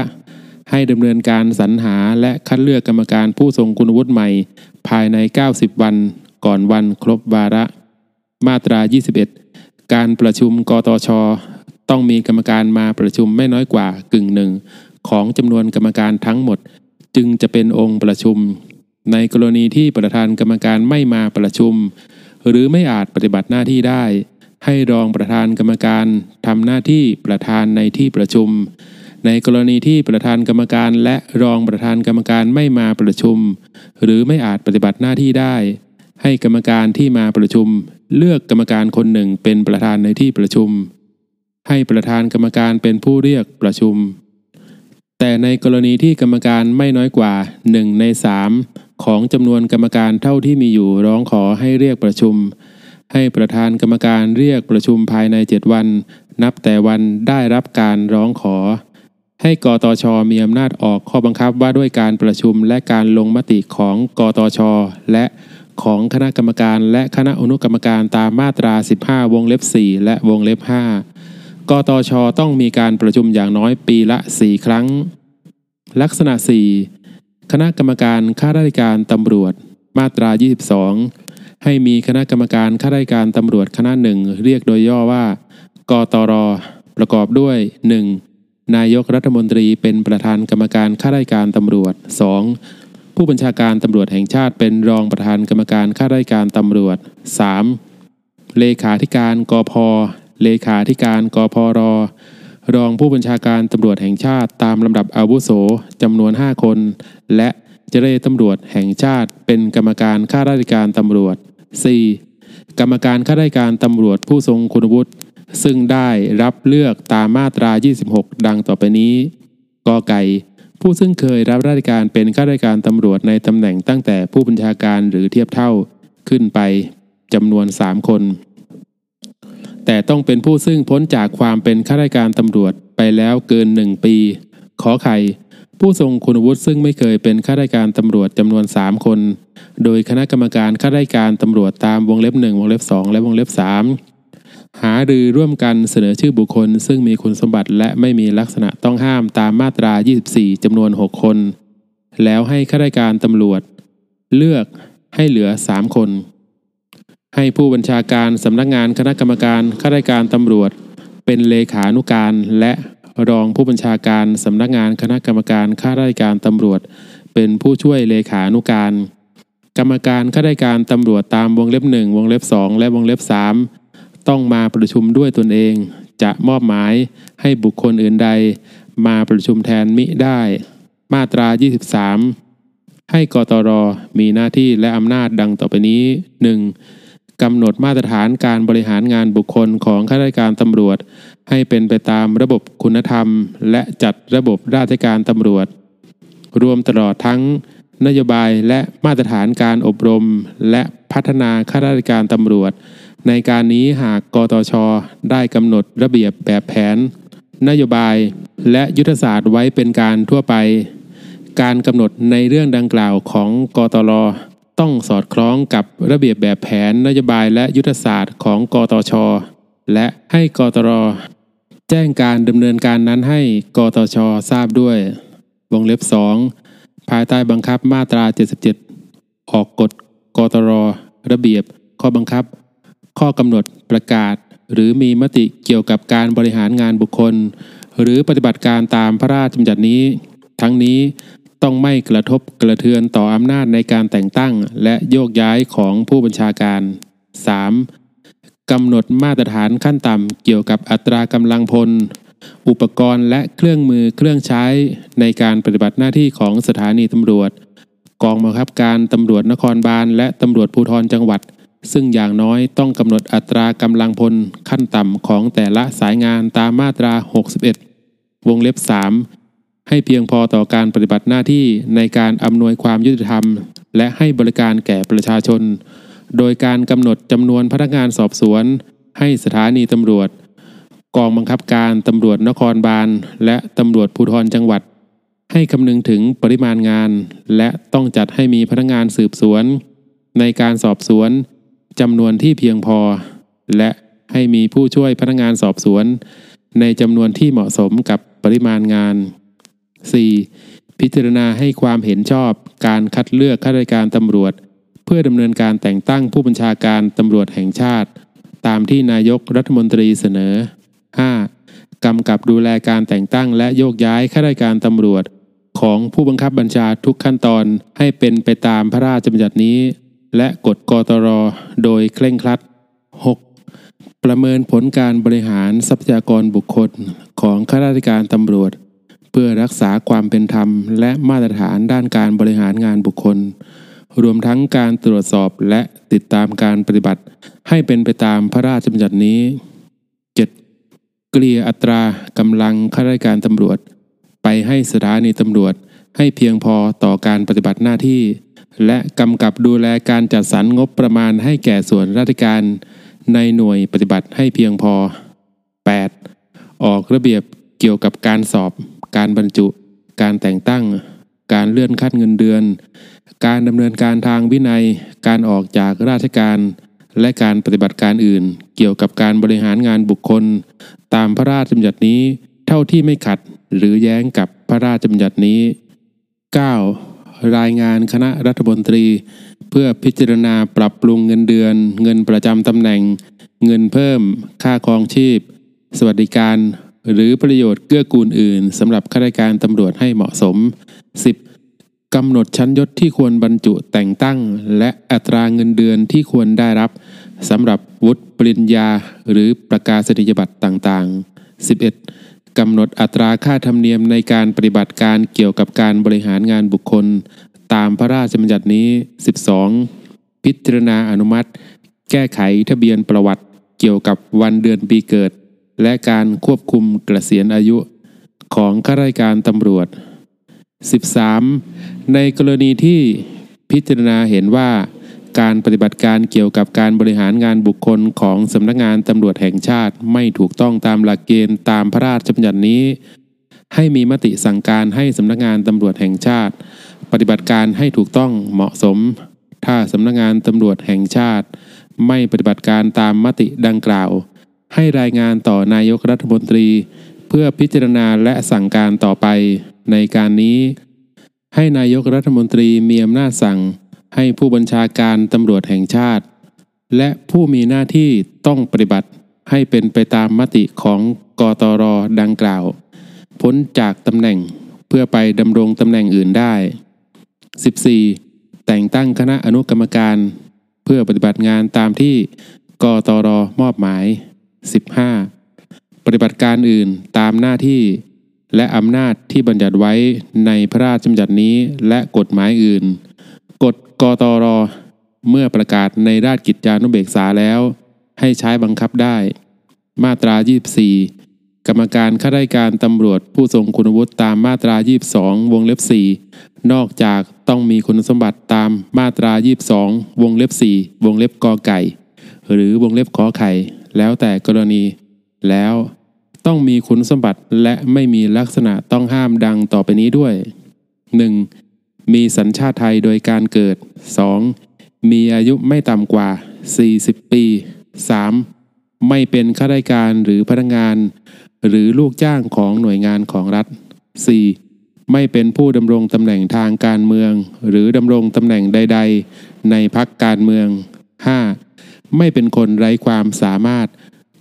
ให้ดำเนินการสรรหาและคัดเลือกกรรมการผู้ทรงคุณวุฒิใหม่ ภายใน 90 วัน ก่อนวันครบวาระ มาตรา 21 การประชุมกตช ต้องมีกรรมการมาประชุมไม่น้อยกว่ากึ่งหนึ่งของจำนวนกรรมการทั้งหมด จึงจะเป็นองค์ประชุม ในกรณีที่ประธานกรรมการไม่มาประชุม หรือไม่อาจปฏิบัติหน้าที่ได้ ให้รองประธานกรรมการทำหน้าที่ประธานในที่ประชุม ในกรณีที่ประธานกรรมการและรองประธานกรรมการไม่มาประชุม หรือไม่อาจปฏิบัติหน้าที่ได้ ให้กรรมการที่มาประชุม เลือกกรรมการคนหนึ่งเป็นประธานในที่ประชุม ให้ประธานกรรมการเป็นผู้เรียกประชุม แต่ในกรณีที่กรรมการไม่น้อยกว่า 1 ใน 3 ของจำนวนกรรมการเท่าที่มีอยู่ร้องขอให้เรียกประชุม ให้ประธานกรรมการเรียกประชุมภายใน 7 วัน นับแต่วันได้รับการร้องขอ ให้กตชมีอำนาจออกข้อบังคับว่าด้วยการประชุมและการลงมติของกตชและของคณะกรรมการและคณะอนุกรรมการตามมาตรา 15 วงเล็บ 4 และวงเล็บ 5 กตชต้องมีการประชุมอย่างน้อยปีละ 4 ครั้ง ลักษณะ 4 คณะกรรมการข้าราชการตำรวจ มาตรา 22 ให้มีคณะกรรมการข้าราชการตำรวจคณะหนึ่งเรียกโดยย่อว่า กตร ประกอบด้วย 1. นายกรัฐมนตรีเป็นประธานกรรมการข้าราชการตำรวจ 2. ผู้บัญชาการตำรวจแห่งชาติเป็นรองประธานกรรมการข้าราชการตำรวจ 3. เลขาธิการกพเลขาธิการกพรรองผู้บัญชาการตำรวจแห่งชาติตามลำดับอาวุโสจำนวน 5 คน และเจรตำรวจแห่งชาติเป็นกรรมการข้าราชการตำรวจ 4. กรรมการข้าราชการตำรวจผู้ทรงคุณวุฒิ ซึ่งได้รับเลือกตามมาตรา 26 ดังต่อไปนี้กไก่ผู้ซึ่งเคยรับราชการเป็นข้าราชการตำรวจในตำแหน่งตั้งแต่ผู้บัญชาการหรือเทียบเท่าขึ้นไปจำนวน 3 คน แต่ต้องเป็นผู้ซึ่งพ้นจากความเป็นข้าราชการตำรวจไปแล้วเกิน 1 ปี ขอไข่ ผู้ทรงคุณวุฒิซึ่งไม่เคยเป็นข้าราชการตำรวจจำนวน 3 คน โดยคณะกรรมการข้าราชการตำรวจตามวงเล็บ 1 วงเล็บ 2 และวงเล็บ 3 หารือร่วมกันเสนอชื่อบุคคล ซึ่งมีคุณสมบัติและไม่มีลักษณะต้องห้ามตามมาตรา 24 จำนวน 6 คน แล้วให้ข้าราชการตำรวจ เลือกให้เหลือ 3 คน ให้ผู้บัญชาการสำนักงานคณะกรรมการข้าราชการตำรวจ เป็นเลขานุการและรองผู้บัญชาการสำนักงานคณะกรรมการข้าราชการตำรวจ เป็นผู้ช่วยเลขานุการ กรรมการข้าราชการตำรวจตามวงเล็บ 1 วงเล็บ 2 และวงเล็บ 3 ต้องมาประชุมด้วยตนเอง จะมอบหมายให้บุคคลอื่นใด มาประชุมแทนมิได้ มาตรา 23 ให้กตรมีหน้าที่และอำนาจดังต่อไปนี้ 1. กำหนดมาตรฐานการบริหารงานบุคคลของข้าราชการตำรวจ ให้เป็นไปตามระบบคุณธรรม และจัดระบบราชการตำรวจ รวมตลอดทั้งนโยบายและมาตรฐานการอบรม และพัฒนาข้าราชการตำรวจ ในการนี้หากกตช ได้กำหนดระเบียบแบบแผน นโยบายและยุทธศาสตร์ไว้เป็นการทั่วไป การกำหนดในเรื่องดังกล่าวของกตรต้องสอดคล้องกับระเบียบแบบแผนนโยบายและยุทธศาสตร์ของกตช และให้กตรแจ้งการดำเนินการนั้นให้กตช ทราบด้วย วงเล็บ 2 ภายใต้บังคับมาตรา 77 ออกกฎกตรระเบียบข้อบังคับ ข้อกำหนดประกาศ หรือมีมติเกี่ยวกับการบริหารงานบุคคล หรือปฏิบัติการตามพระราชบัญญัตินี้ ทั้งนี้ต้องไม่กระทบกระเทือนต่ออำนาจในการแต่งตั้ง และโยกย้ายของผู้บัญชาการ 3. กำหนดมาตรฐานขั้นต่ำเกี่ยวกับอัตรากำลังพล อุปกรณ์และเครื่องมือเครื่องใช้ในการปฏิบัติหน้าที่ของสถานีตำรวจ กองบังคับการตำรวจนครบาลและตำรวจภูธรจังหวัด ซึ่งอย่างน้อยต้องกำหนดอัตรากำลังพลขั้นต่ำของแต่ละสายงานตามมาตรา 61 วงเล็บ 3 ให้เพียงพอต่อการปฏิบัติหน้าที่ในการอำนวยความยุติธรรม และให้บริการแก่ประชาชน โดยการกำหนดจำนวนพนักงานสอบสวน ให้สถานีตำรวจ กองบังคับการตำรวจนครบาล และตำรวจภูธรจังหวัด ให้คำนึงถึงปริมาณงาน และต้องจัดให้มีพนักงานสืบสวน ในการสอบสวน จำนวนที่เพียงพอ และให้มีผู้ช่วยพนักงานสอบสวน ในจำนวนที่เหมาะสมกับปริมาณงาน 4. พิจารณาให้ความเห็นชอบการคัดเลือกข้าราชการตำรวจ เพื่อดำเนินการแต่งตั้งผู้บัญชาการตำรวจแห่งชาติ ตามที่นายกรัฐมนตรีเสนอ 5. กำกับดูแลการแต่งตั้งและโยกย้ายข้าราชการตำรวจ ของผู้บังคับบัญชาทุกขั้นตอนให้เป็นไปตามพระราชบัญญัตินี้ และกฎกตรโดยเคร่งครัด 6. ประเมินผลการบริหารทรัพยากรบุคคลของข้าราชการตำรวจ เพื่อรักษาความเป็นธรรม และมาตรฐานด้านการบริหารงานบุคคล รวมทั้งการตรวจสอบและติดตามการปฏิบัติ ให้เป็นไปตามพระราชบัญญัตินี้ 7. เกลี่ยอัตรากำลังข้าราชการตำรวจ ไปให้สถานีตำรวจให้เพียงพอต่อการปฏิบัติหน้าที่ และกำกับดูแลการจัดสรรงบประมาณให้แก่ส่วนราชการ ในหน่วยปฏิบัติให้เพียงพอ 8. ออกระเบียบเกี่ยวกับการสอบ การบรรจุ การแต่งตั้ง การเลื่อนขั้นเงินเดือน การดำเนินการทางวินัย การออกจากราชการ และการปฏิบัติการอื่น เกี่ยวกับการบริหารงานบุคคล ตามพระราชบัญญัตินี้เท่าที่ไม่ขัดหรือแย้งกับพระราชบัญญัตินี้ 9. รายงานคณะรัฐมนตรี เพื่อพิจารณาปรับปรุงเงินเดือน เงินประจำตำแหน่ง เงินเพิ่ม ค่าครองชีพ สวัสดิการ หรือประโยชน์เกื้อกูลอื่นสำหรับข้าราชการตำรวจให้เหมาะสม 10. กำหนดชั้นยศที่ควรบรรจุแต่งตั้ง และอัตราเงินเดือนที่ควรได้รับสำหรับวุฒิปริญญา หรือประกาศนียบัตรต่างๆ 11. กำหนดอัตราค่าธรรมเนียมในการปฏิบัติการเกี่ยวกับการบริหารงานบุคคล ตามพระราชบัญญัตินี้ 12. พิจารณาอนุมัติ แก้ไขทะเบียนประวัติเกี่ยวกับวันเดือนปีเกิด และการควบคุมเกษียณอายุของข้าราชการตำรวจ 13. ในกรณีที่พิจารณาเห็นว่า การปฏิบัติการเกี่ยวกับการบริหารงานบุคคลของสำนักงานตำรวจแห่งชาติไม่ถูกต้องตามหลักเกณฑ์ตามพระราชบัญญัตินี้ ให้มีมติสั่งการให้สำนักงานตำรวจแห่งชาติ ปฏิบัติการให้ถูกต้องเหมาะสม ถ้าสำนักงานตำรวจแห่งชาติ ไม่ปฏิบัติการตามมติดังกล่าว ให้รายงานต่อนายกรัฐมนตรี เพื่อพิจารณาและสั่งการต่อไป ในการนี้ ให้นายกรัฐมนตรีมีอำนาจสั่ง ให้ผู้บัญชาการตำรวจแห่งชาติ และผู้มีหน้าที่ต้องปฏิบัติให้เป็นไปตามมติของกตรดังกล่าว พ้นจากตำแหน่งเพื่อไปดำรงตำแหน่งอื่นได้ 14. แต่งตั้งคณะอนุกรรมการ เพื่อปฏิบัติงานตามที่กตรมอบหมาย 15. ปฏิบัติการอื่นตามหน้าที่ และอำนาจที่บัญญัติไว้ในพระราชบัญญัตินี้และกฎหมายอื่น กตร เมื่อประกาศในราชกิจจานุเบกษาแล้ว ให้ใช้บังคับได้ มาตรา 24 กรรมการข้าราชการตำรวจผู้ทรงคุณวุฒิตามมาตรา 22 วงเล็บ 4 นอกจากต้องมีคุณสมบัติตามมาตรา 22 วงเล็บ 4 วงเล็บกอไก่ หรือวงเล็บขอไข่ แล้วแต่กรณี แล้วต้องมีคุณสมบัติและไม่มีลักษณะต้องห้ามดังต่อไปนี้ด้วย 1. มีสัญชาติไทยโดยการเกิด 2. มีอายุไม่ต่ำกว่า 40 ปี 3. ไม่เป็นข้าราชการหรือพนักงาน หรือลูกจ้างของหน่วยงานของรัฐ 4. ไม่เป็นผู้ดำรงตำแหน่งทางการเมือง หรือดำรงตำแหน่งใด ๆ ในพักการเมือง 5. ไม่เป็นคนไร้ความสามารถ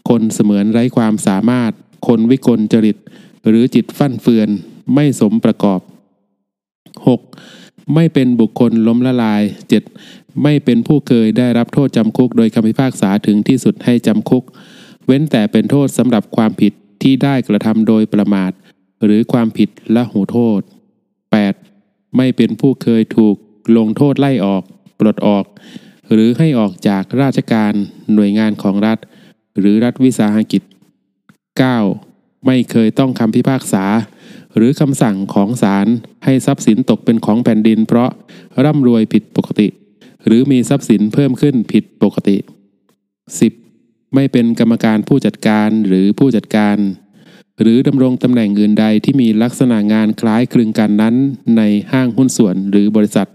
คนเสมือนไร้ความสามารถ คนวิกลจริต หรือจิตฟั่นเฟือน ไม่สมประกอบ 6. ไม่เป็นบุคคลล้มละลาย 7. ไม่เป็นผู้เคยได้รับโทษจำคุก โดยคำพิพากษาถึงที่สุดให้จำคุก เว้นแต่เป็นโทษสำหรับความผิดที่ได้กระทำโดยประมาท หรือความผิดละหูโทษ 8. ไม่เป็นผู้เคยถูกลงโทษไล่ออก ปลดออก หรือให้ออกจากราชการหน่วยงานของรัฐ หรือรัฐวิสาหกิจ 9. ไม่เคยต้องคำพิพากษา หรือคำสั่งของศาลให้ทรัพย์สินตกเป็นของแผ่นดิน เพราะร่ำรวยผิดปกติ หรือมีทรัพย์สินเพิ่มขึ้นผิดปกติ 10. ไม่เป็นกรรมการผู้จัดการหรือผู้จัดการ หรือดำรงตำแหน่งอื่นใดที่มีลักษณะงานคล้ายคลึงกันนั้น ในห้างหุ้นส่วนหรือบริษัท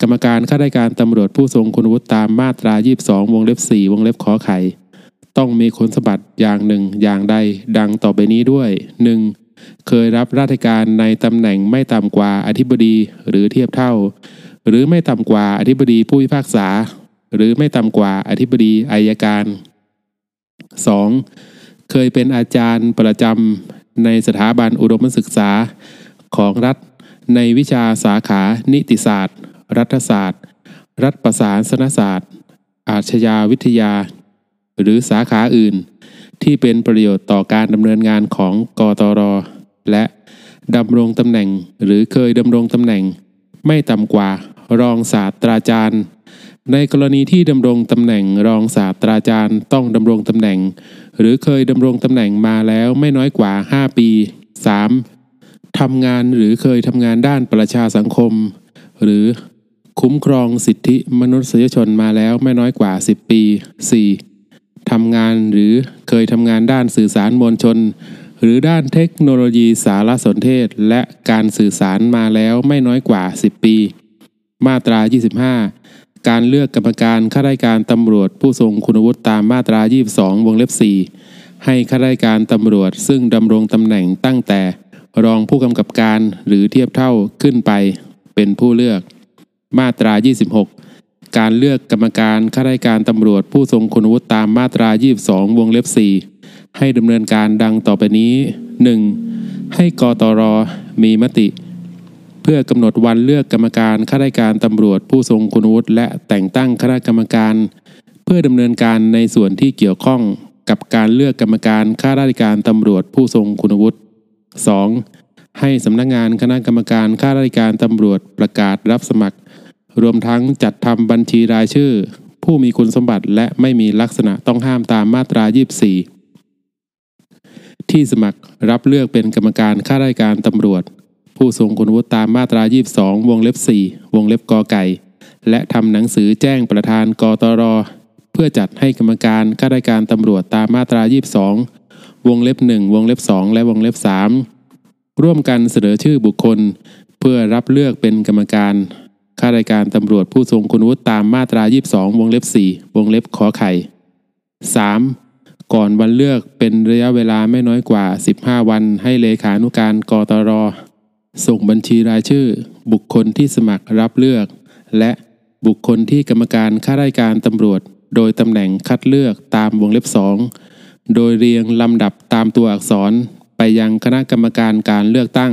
กรรมการข้าราชการตำรวจผู้ทรงคุณวุฒิตามมาตรา 22 วงเล็บ 4 วงเล็บขอไข่ต้องมีคุณสมบัติอย่างหนึ่งอย่างใดดังต่อไปนี้ด้วย 1. เคยรับราชการในตำแหน่งไม่ต่ำกว่าอธิบดีหรือเทียบเท่า หรือไม่ต่ำกว่าอธิบดีผู้พิพากษา หรือไม่ต่ำกว่าอธิบดีอายการ 2. เคยเป็นอาจารย์ประจำในสถาบันอุดมศึกษาของรัฐในวิชาสาขานิติศาสตร์ รัฐศาสตร์ รัฐประศาสนศาสตร์ อาชญาวิทยา หรือสาขาอื่น ที่เป็นประโยชน์ต่อการดำเนินงานของกตร และดำรงตำแหน่งหรือเคยดำรงตำแหน่ง ไม่ต่ำกว่ารองศาสตราจารย์ ในกรณีที่ดำรงตำแหน่งรองศาสตราจารย์ต้องดำรงตำแหน่ง หรือเคยดำรงตำแหน่งมาแล้วไม่น้อยกว่า 5 ปี 3. ทำงานหรือเคยทำงานด้านประชาสังคม หรือคุ้มครองสิทธิมนุษยชนมาแล้วไม่น้อยกว่า 10 ปี 4. ทำงานหรือเคยทำงานด้านสื่อสารมวลชน หรือด้านเทคโนโลยีสารสนเทศ และการสื่อสารมาแล้วไม่น้อยกว่า 10 ปี มาตรา 25 การเลือกกรรมการข้าราชการตำรวจผู้ทรงคุณวุฒิตามมาตรา 22 วงเล็บ 4 ให้ข้าราชการตำรวจซึ่งดำรงตำแหน่งตั้งแต่รองผู้กำกับการหรือเทียบเท่าขึ้นไปเป็นผู้เลือก มาตรา 26 การเลือกกรรมการข้าราชการตำรวจผู้ทรงคุณวุฒิตามมาตรา 22 วงเล็บ 4 ให้ดำเนินการดังต่อไปนี้ 1. ให้กตรมีมติ เพื่อกำหนดวันเลือกกรรมการข้าราชการตำรวจผู้ทรงคุณวุฒิและแต่งตั้งคณะกรรมการ เพื่อดำเนินการในส่วนที่เกี่ยวข้องกับการเลือกกรรมการข้าราชการตำรวจผู้ทรงคุณวุฒิ 2. ให้สำนักงานคณะกรรมการข้าราชการตำรวจประกาศรับสมัคร รวมทั้งจัดทำบัญชีรายชื่อ ผู้มีคุณสมบัติและไม่มีลักษณะต้องห้ามตามมาตรา 24 ที่สมัครรับเลือกเป็นกรรมการข้าราชการตำรวจ ผู้ทรงคุณวุฒิตามมาตรา 22 วงเล็บ 4 วงเล็บกอไก่ และทำหนังสือแจ้งประธานกตร เพื่อจัดให้กรรมการข้าราชการตำรวจตามมาตรา 22 วงเล็บ 1 วงเล็บ 2 และวงเล็บ 3 ร่วมกันเสนอชื่อบุคคล เพื่อรับเลือกเป็นกรรมการ ข้าราชการตำรวจผู้ทรงคุณวุฒิตามมาตรา 22 วงเล็บ 4 วงเล็บขอไข่ 3. ก่อนวันเลือกเป็นระยะเวลาไม่น้อยกว่า 15 วันให้เลขานุการกตร ส่งบัญชีรายชื่อ บุคคลที่สมัครรับเลือก และบุคคลที่กรรมการข้าราชการตำรวจ โดยตำแหน่งคัดเลือกตามวงเล็บ 2 โดยเรียงลำดับตามตัวอักษรไปยังคณะกรรมการการเลือกตั้ง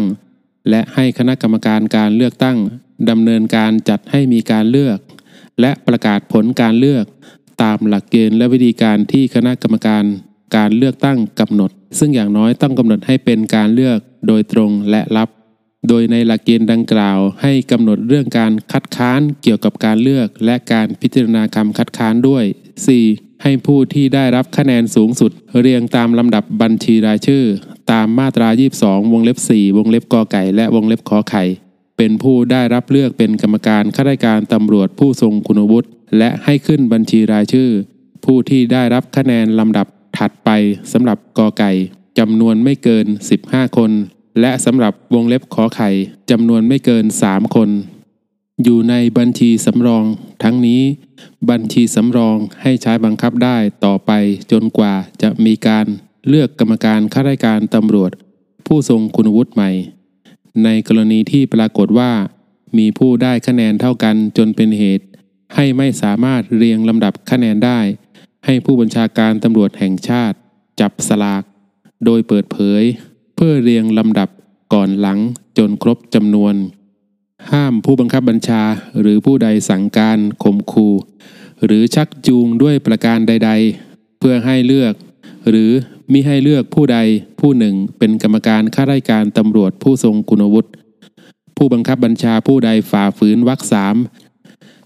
และให้คณะกรรมการการเลือกตั้ง ดำเนินการจัดให้มีการเลือก และประกาศผลการเลือกตามหลักเกณฑ์และวิธีการที่คณะกรรมการการเลือกตั้งกำหนด ซึ่งอย่างน้อยต้องกำหนดให้เป็นการเลือกโดยตรงและลับ โดยในหลักเกณฑ์ดังกล่าว ให้กำหนดเรื่องการคัดค้านเกี่ยวกับการเลือก และการพิจารณาคำคัดค้านด้วย 4. ให้ผู้ที่ได้รับคะแนนสูงสุด เรียงตามลำดับบัญชีรายชื่อ ตามมาตรา 22 วงเล็บ 4 วงเล็บกอไก่ และวงเล็บขอไข่ เป็นผู้ได้รับเลือกเป็นกรรมการข้าราชการตำรวจผู้ทรงคุณวุฒิและให้ขึ้นบัญชีรายชื่อ ผู้ที่ได้รับคะแนนลำดับถัดไปสำหรับกอไก่จำนวนไม่เกิน 15 คน และสำหรับวงเล็บขอไข่จำนวนไม่เกิน 3 คน อยู่ในบัญชีสำรอง ทั้งนี้ บัญชีสำรองให้ใช้บังคับได้ต่อไปจนกว่าจะมีการเลือกกรรมการข้าราชการตำรวจ ผู้ทรงคุณวุฒิใหม่ ในกรณีที่ปรากฏว่า มีผู้ได้คะแนนเท่ากันจนเป็นเหตุ ให้ไม่สามารถเรียงลำดับคะแนนได้ ให้ผู้บัญชาการตำรวจแห่งชาติ จับสลาก โดยเปิดเผย เพื่อเรียงลำดับก่อนหลังจนครบจำนวน ห้ามผู้บังคับบัญชาหรือผู้ใดสั่งการข่มขู่หรือชักจูงด้วยประการใด ๆ เพื่อให้เลือก หรือ มิให้เลือกผู้ใดผู้หนึ่งเป็นกรรมการข้าราชการตำรวจผู้ทรงคุณวุฒิผู้บังคับบัญชาผู้ใดฝ่าฝืนวรรคสาม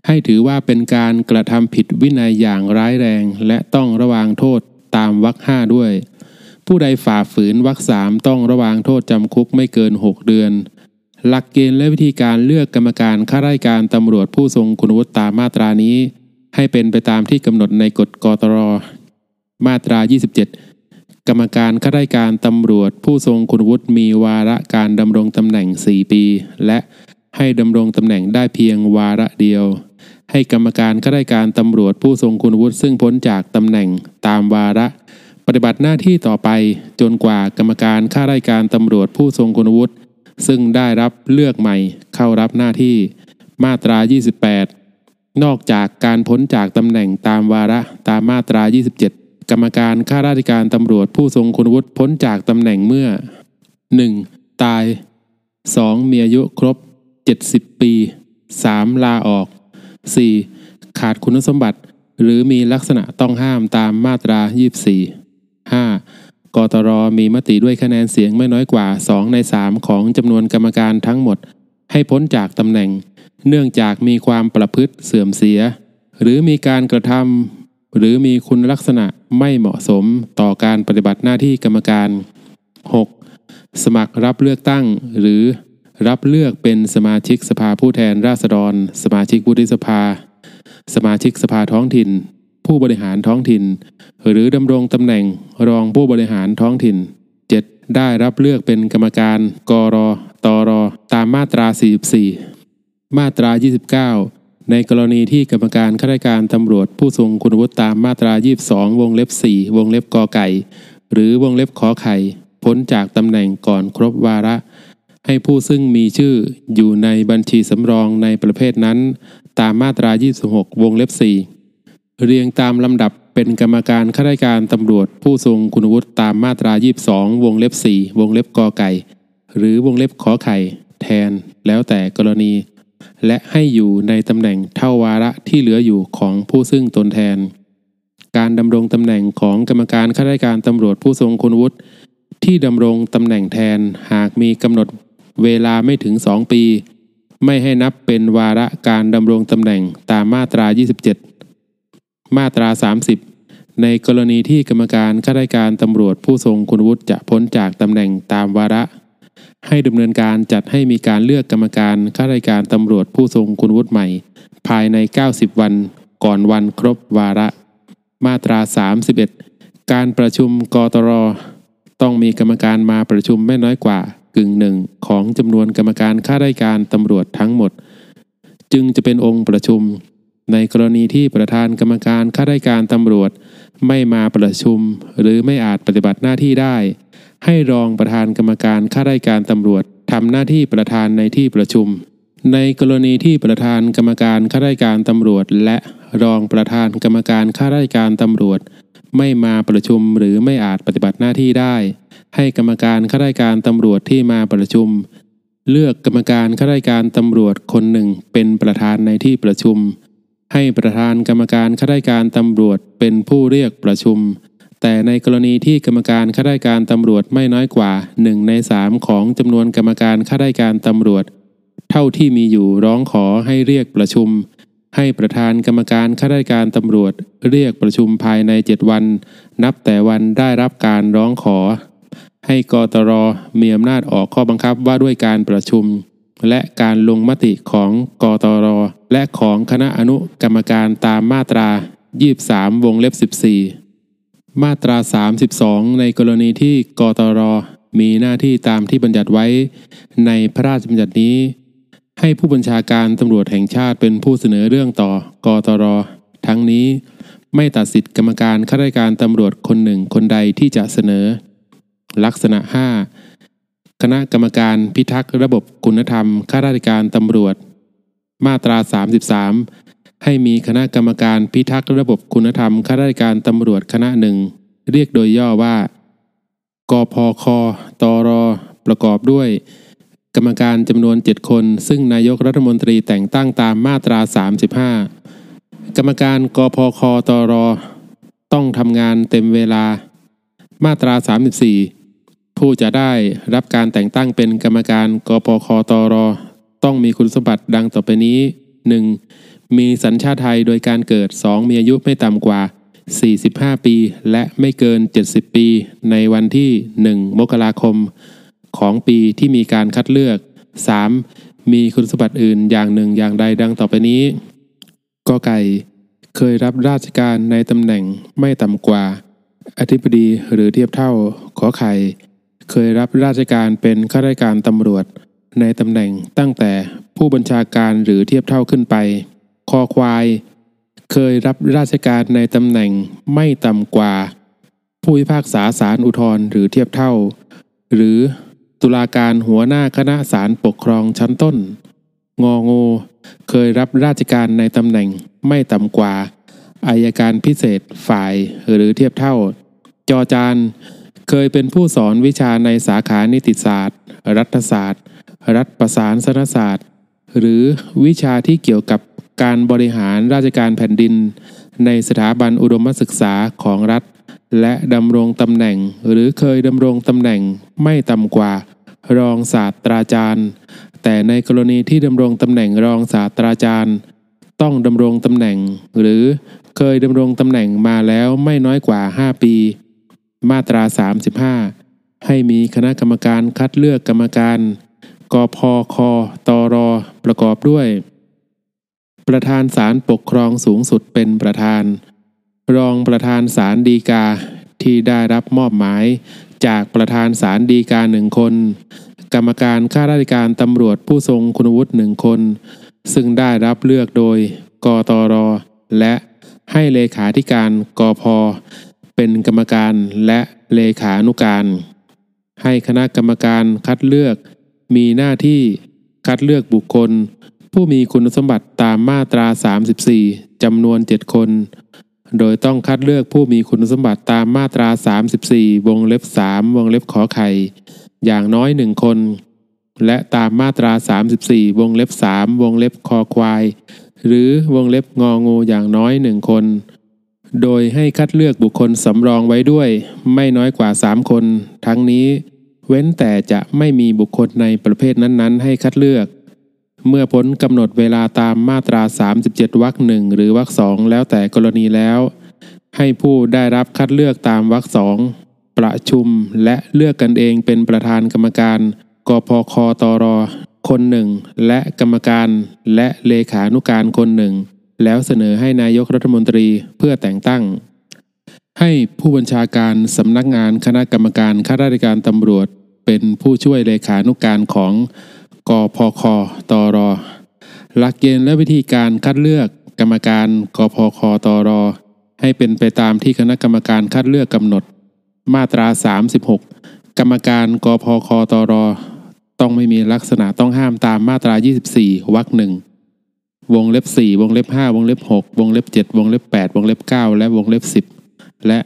ให้ถือว่าเป็นการกระทำผิดวินัยอย่างร้ายแรง และต้องระวางโทษตามวรรคห้าด้วย ผู้ใดฝ่าฝืนวรรคสามต้องระวางโทษจำคุกไม่เกิน 6 เดือน หลักเกณฑ์และวิธีการเลือกกรรมการข้าราชการตำรวจผู้ทรงคุณวุฒิตามมาตรานี้ ให้เป็นไปตามที่กำหนดในกฎกตร มาตรา 27 กรรมการข้าราชการตำรวจ ผู้ทรงคุณวุฒิมีวาระการดำรงตำแหน่ง 4 ปี และให้ดำรงตำแหน่งได้เพียงวาระเดียว ให้กรรมการข้าราชการตำรวจผู้ทรงคุณวุฒิซึ่งพ้นจากตำแหน่งตามวาระ ปฏิบัติหน้าที่ต่อไปจนกว่ากรรมการข้าราชการตำรวจผู้ทรงคุณวุฒิซึ่งได้รับเลือกใหม่เข้ารับหน้าที่ มาตรา 28 นอกจากการพ้นจากตำแหน่งตามวาระตามมาตรา 27 กรรมการข้าราชการตำรวจผู้ทรงคุณวุฒิพ้นจากตำแหน่งเมื่อ 1. ตาย 2. มีอายุครบ 70 ปี 3. ลาออก 4. ขาดคุณสมบัติ หรือมีลักษณะต้องห้ามตามมาตรา 24 5. กตรมีมติด้วยคะแนนเสียงไม่น้อยกว่า 2 ใน 3 ของจำนวนกรรมการทั้งหมด ให้พ้นจากตำแหน่ง เนื่องจากมีความประพฤติเสื่อมเสีย หรือมีการกระทำ หรือมีคุณลักษณะไม่เหมาะสมต่อการปฏิบัติหน้าที่กรรมการ 6. สมัครรับเลือกตั้ง หรือรับเลือกเป็นสมาชิกสภาผู้แทนราษฎร สมาชิกวุฒิสภา สมาชิกสภาท้องถิ่น ผู้บริหารท้องถิ่น หรือดำรงตำแหน่งรองผู้บริหารท้องถิ่น 7. ได้รับเลือกเป็นกรรมการ กรตรตามมาตรา 44 มาตรา 29 ในกรณีที่กรรมการข้าราชการตำรวจผู้ทรงคุณวุฒิตามมาตรา 22 วงเล็บ 4 วงเล็บกอไก่ หรือวงเล็บขอไข่ พ้นจากตำแหน่งก่อนครบวาระ ให้ผู้ซึ่งมีชื่ออยู่ในบัญชีสำรองในประเภทนั้น ตามมาตรา 26 วงเล็บ 4 เรียงตามลำดับเป็นกรรมการข้าราชการตำรวจผู้ทรงคุณวุฒิตามมาตรา 22 วงเล็บ 4 วงเล็บกอไก่ หรือวงเล็บขอไข่ แทน แล้วแต่กรณี และให้อยู่ในตำแหน่งเท่าวาระที่เหลืออยู่ของผู้ซึ่งตนแทน การดำรงตำแหน่งของกรรมการข้าราชการตำรวจผู้ทรงคุณวุฒิที่ดำรงตำแหน่งแทนหากมีกำหนดเวลาไม่ถึง 2 ปี ไม่ให้นับเป็นวาระการดำรงตำแหน่งตามมาตรา 27 มาตรา 30 ในกรณีที่กรรมการข้าราชการตำรวจผู้ทรงคุณวุฒิจะพ้นจากตำแหน่งตามวาระ ให้ดำเนินการจัดให้มีการเลือกกรรมการข้าราชการตำรวจผู้ทรงคุณวุฒิใหม่ ภายใน 90 วัน ก่อนวันครบวาระ มาตรา 31 การประชุมกตร ต้องมีกรรมการมาประชุมไม่น้อยกว่ากึ่งหนึ่งของจำนวนกรรมการข้าราชการตำรวจทั้งหมด จึงจะเป็นองค์ประชุม ในกรณีที่ประธานกรรมการข้าราชการตำรวจ ไม่มาประชุม หรือไม่อาจปฏิบัติหน้าที่ได้ ให้รองประธานกรรมการข้าราชการตำรวจทำหน้าที่ประธานในที่ประชุม ในกรณีที่ประธานกรรมการข้าราชการตำรวจ และรองประธานกรรมการข้าราชการตำรวจ ไม่มาประชุมหรือไม่อาจปฏิบัติหน้าที่ได้ ให้กรรมการข้าราชการตำรวจที่มาประชุม เลือกกรรมการข้าราชการตำรวจคนหนึ่งเป็นประธานในที่ประชุม ให้ประธานกรรมการข้าราชการตำรวจเป็นผู้เรียกประชุม แต่ในกรณีที่กรรมการข้าราชการตำรวจไม่น้อยกว่า 1 ใน 3 ของจำนวนกรรมการข้าราชการตำรวจ เท่าที่มีอยู่ร้องขอให้เรียกประชุม ให้ประธานกรรมการข้าราชการตำรวจ เรียกประชุมภายใน 7 วัน นับแต่วันได้รับการร้องขอ ให้กตรมีอำนาจออกข้อบังคับว่าด้วยการประชุม และการลงมติของกตรและของคณะอนุกรรมการตามมาตรา 23 วงเล็บ 14 มาตรา 32 ในกรณีที่กตรมีหน้าที่ตามที่บัญญัติไว้ ในพระราชบัญญัตินี้ ให้ผู้บัญชาการตำรวจแห่งชาติเป็นผู้เสนอเรื่องต่อกตร ทั้งนี้ไม่ตัดสิทธิกรรมการข้าราชการตำรวจคนหนึ่งคนใดที่จะเสนอ ลักษณะ 5 คณะกรรมการพิทักษ์ระบบคุณธรรมข้าราชการตำรวจ มาตรา 33 ให้มีคณะกรรมการพิทักษ์ระบบคุณธรรมข้าราชการตำรวจคณะหนึ่ง เรียกโดยย่อว่ากพคตร ประกอบด้วย กรรมการจำนวน 7 คน ซึ่งนายกรัฐมนตรีแต่งตั้งตามมาตรา 35 กรรมการกพคตร ต้องทำงานเต็มเวลา มาตรา 34 ผู้จะได้รับการแต่งตั้งเป็นกรรมการกปคตร ต้องมีคุณสมบัติดังต่อไปนี้ 1. มีสัญชาติไทยโดยการเกิด 2. มีอายุไม่ต่ำกว่า 45 ปี และไม่เกิน 70 ปี ในวันที่ 1 มกราคม ของปีที่มีการคัดเลือก 3. มีคุณสมบัติอื่นอย่างหนึ่งอย่างใดดังต่อไปนี้กไก่เคยรับราชการในตำแหน่งไม่ต่ำกว่า อธิบดีหรือเทียบเท่าขอไข่เคยรับราชการเป็นข้าราชการตำรวจ ในตำแหน่งตั้งแต่ผู้บัญชาการหรือเทียบเท่าขึ้นไป คอควาย เคยรับราชการในตำแหน่งไม่ต่ำกว่า ผู้พิพากษาศาลอุทธรหรือเทียบเท่า หรือตุลาการหัวหน้าคณะศาลปกครองชั้นต้น งองูเคยรับราชการในตำแหน่งไม่ต่ำกว่าอายการพิเศษฝ่ายหรือเทียบเท่า จอจานเคยเป็นผู้สอนวิชาในสาขานิติศาสตร์ รัฐศาสตร์ รัฐประสานสนศาสตร์ หรือวิชาที่เกี่ยวกับ การบริหารราชการแผ่นดิน ในสถาบันอุดมศึกษาของรัฐ และดำรงตำแหน่งหรือเคยดำรงตำแหน่งไม่ต่ำกว่า รองศาสตราจารย์ แต่ในกรณีที่ดำรงตำแหน่งรองศาสตราจารย์ ต้องดำรงตำแหน่ง หรือเคยดำรงตำแหน่งมาแล้วไม่น้อยกว่า 5 ปี มาตรา 35 ให้มีคณะกรรมการคัดเลือกกรรมการกพคตรประกอบด้วย ประธานศาลปกครองสูงสุดเป็นประธาน รองประธานศาลฎีกาที่ได้รับมอบหมายจากประธานศาลฎีกาหนึ่งคน กรรมการข้าราชการตำรวจผู้ทรงคุณวุฒิหนึ่งคน ซึ่งได้รับเลือกโดยกตร และให้เลขาธิการกพเป็นกรรมการและเลขานุการ ให้คณะกรรมการคัดเลือก มีหน้าที่คัดเลือกบุคคล ผู้มีคุณสมบัติตามมาตรา 34 จำนวน 7 คน โดยต้องคัดเลือกผู้มีคุณสมบัติตามมาตรา 34 วงเล็บ 3 วงเล็บขอไข่ อย่างน้อยหนึ่งคน และตามมาตรา 34 วงเล็บ 3 วงเล็บคอควาย หรือวงเล็บงองูอย่างน้อยหนึ่งคน โดยให้คัดเลือกบุคคลสำรองไว้ด้วย ไม่น้อยกว่า 3 คน ทั้งนี้เว้นแต่จะไม่มีบุคคลในประเภทนั้นๆ ให้คัดเลือก เมื่อพ้นกำหนดเวลาตามมาตรา 37วรรคหนึ่งหรือวรรคสองแล้วแต่กรณีแล้ว ให้ผู้ได้รับคัดเลือกตามวรรคสองประชุมและเลือกกันเองเป็นประธานกรรมการ กพคตร คนหนึ่ง และกรรมการและเลขานุการคนหนึ่ง แล้วเสนอให้นายกรัฐมนตรีเพื่อแต่งตั้ง ให้ผู้บัญชาการสำนักงานคณะกรรมการข้าราชการตำรวจ เป็นผู้ช่วยเลขานุการของ กพคตร หลักเกณฑ์และวิธีการคัดเลือกกรรมการกพคตร ให้เป็นไปตามที่คณะกรรมการคัดเลือกกำหนด มาตรา 36 กรรมการกพคตร ต้องไม่มีลักษณะต้องห้ามตามมาตรา 24วรรคหนึ่งวงเล็บ 4 วงเล็บ 5 วงเล็บ 6 วงเล็บ 7 วงเล็บ 8 วงเล็บ 9 และวงเล็บ 10 และ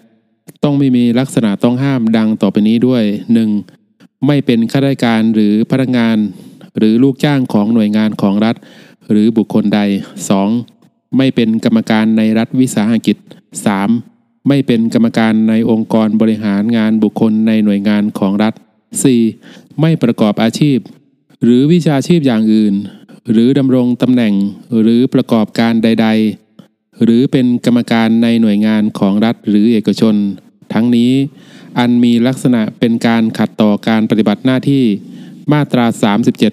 ต้องไม่มีลักษณะต้องห้ามดังต่อไปนี้ด้วย 1. ไม่เป็นข้าราชการหรือพนักงาน หรือลูกจ้างของหน่วยงานของรัฐ หรือบุคคลใด 2. ไม่เป็นกรรมการในรัฐวิสาหกิจ 3. ไม่เป็นกรรมการในองค์กรบริหารงานบุคคลในหน่วยงานของรัฐ 4. ไม่ประกอบอาชีพ หรือวิชาชีพอย่างอื่น หรือดำรงตำแหน่งหรือประกอบการใด ๆ หรือเป็นกรรมการในหน่วยงานของรัฐหรือเอกชน ทั้งนี้ อันมีลักษณะเป็นการขัดต่อการปฏิบัติหน้าที่ มาตรา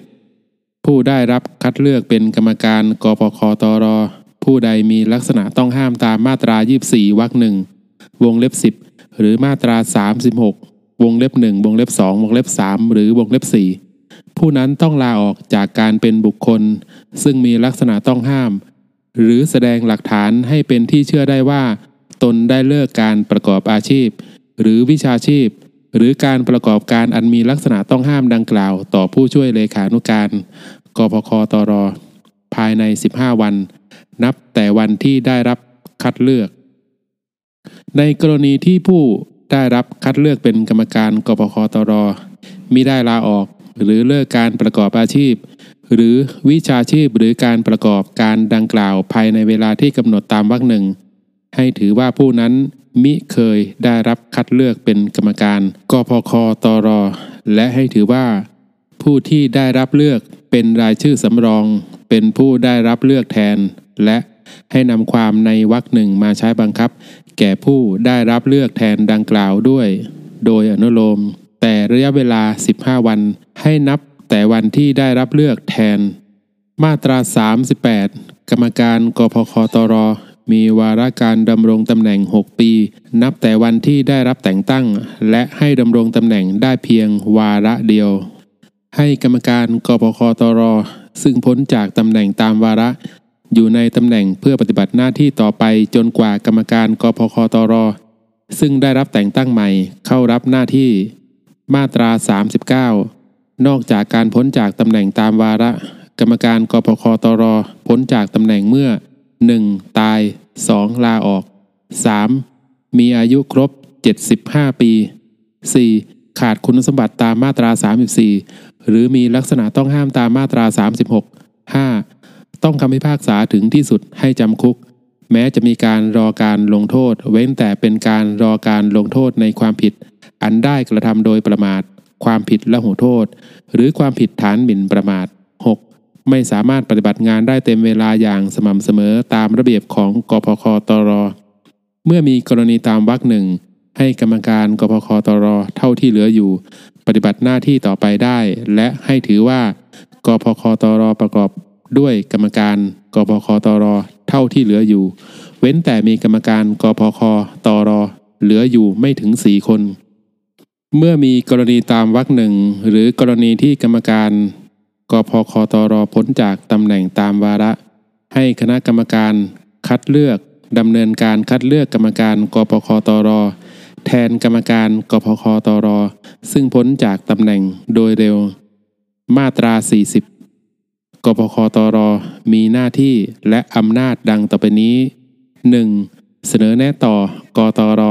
37 ผู้ได้รับคัดเลือกเป็นกรรมการกปคตร ผู้ใดมีลักษณะต้องห้ามตามมาตรา 24 วรรคหนึ่งวงเล็บ 10 หรือมาตรา 36 วงเล็บ 1 วงเล็บ 2 วงเล็บ 3 หรือวงเล็บ 4 ผู้นั้นต้องลาออกจากการเป็นบุคคล ซึ่งมีลักษณะต้องห้าม หรือแสดงหลักฐานให้เป็นที่เชื่อได้ว่า ตนได้เลิกการประกอบอาชีพ หรือวิชาชีพ หรือการประกอบการอันมีลักษณะต้องห้ามดังกล่าว ต่อผู้ช่วยเลขานุการกพคตร ภายใน 15 วัน นับแต่วันที่ได้รับคัดเลือก ในกรณีที่ผู้ได้รับคัดเลือกเป็นกรรมการกพคตรมิได้ลาออกหรือเลิกการประกอบอาชีพ หรือวิชาชีพหรือการประกอบการดังกล่าวภายในเวลาที่กำหนดตามวรรคหนึ่ง ให้ถือว่าผู้นั้น มิเคยได้รับคัดเลือกเป็นกรรมการกพคตร และให้ถือว่า ผู้ที่ได้รับเลือกเป็นรายชื่อสำรอง เป็นผู้ได้รับเลือกแทน และให้นำความในวรรคหนึ่งมาใช้บังคับ แก่ผู้ได้รับเลือกแทนดังกล่าวด้วย โดยอนุโลม แต่ระยะเวลา 15 วัน ให้นับแต่วันที่ได้รับเลือกแทน มาตรา 38 กรรมการกพคตร มีวาระการดำรงตำแหน่ง 6 ปี นับแต่วันที่ได้รับแต่งตั้ง และให้ดำรงตำแหน่งได้เพียงวาระเดียว ให้กรรมการกพคตร ซึ่งพ้นจากตำแหน่งตามวาระ อยู่ในตำแหน่งเพื่อปฏิบัติหน้าที่ต่อไปจนกว่ากรรมการกพคตร ซึ่งได้รับแต่งตั้งใหม่เข้ารับหน้าที่ มาตรา 39 นอกจากการพ้นจากตำแหน่งตามวาระ กรรมการกพคตร พ้นจากตำแหน่งเมื่อ 1. ตาย 2. ลาออก 3. มีอายุครบ 75 ปี 4. ขาดคุณสมบัติตามมาตรา 34 หรือมีลักษณะต้องห้ามตามมาตรา 36 5. ต้องคำพิพากษาถึงที่สุดให้จำคุก แม้จะมีการรอการลงโทษ เว้นแต่เป็นการรอการลงโทษในความผิด อันได้กระทำโดยประมาท ความผิดละหูโทษ หรือความผิดฐานหมิ่นประมาท ไม่สามารถปฏิบัติงานได้เต็มเวลาอย่างสม่ำเสมอตามระเบียบของกพคตร เมื่อมีกรณีตามวรรคหนึ่งให้กรรมการกพคตร เท่าที่เหลืออยู่ ปฏิบัติหน้าที่ต่อไปได้ และให้ถือว่ากพคตรประกอบด้วยกรรมการกพคตร เท่าที่เหลืออยู่ เว้นแต่มีกรรมการกพคตร เหลืออยู่ไม่ถึงสี่คน เมื่อมีกรณีตามวรรคหนึ่งหรือกรณีที่กรรมการ กพคตรพ้นจากตำแหน่งตามวาระ ให้คณะกรรมการคัดเลือกดำเนินการคัดเลือกกรรมการกพคตร แทนกรรมการกพคตร ซึ่งพ้นจากตำแหน่งโดยเร็ว มาตรา 40 กพคตร มีหน้าที่และอำนาจดังต่อไปนี้ 1. เสนอแนะต่อกตร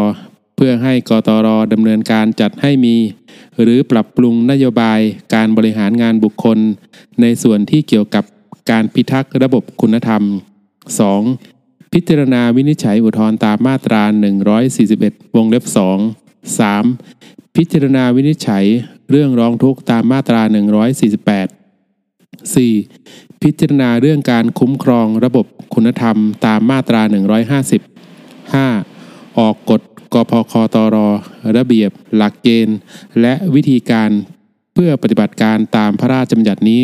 เพื่อให้กตรดำเนินการจัดให้มี หรือปรับปรุงนโยบายการบริหารงานบุคคล ในส่วนที่เกี่ยวกับการพิทักษ์ระบบคุณธรรม 2. พิจารณาวินิจฉัยอุทธรณ์ตามมาตรา 141 วงเล็บ 2 3. พิจารณาวินิจฉัยเรื่องร้องทุกข์ตามมาตรา 148 4. พิจารณาเรื่องการคุ้มครองระบบคุณธรรมตามมาตรา 150 5. ออกกฎ กพคตร ระเบียบ หลักเกณฑ์ และวิธีการเพื่อปฏิบัติการตามพระราชบัญญัตินี้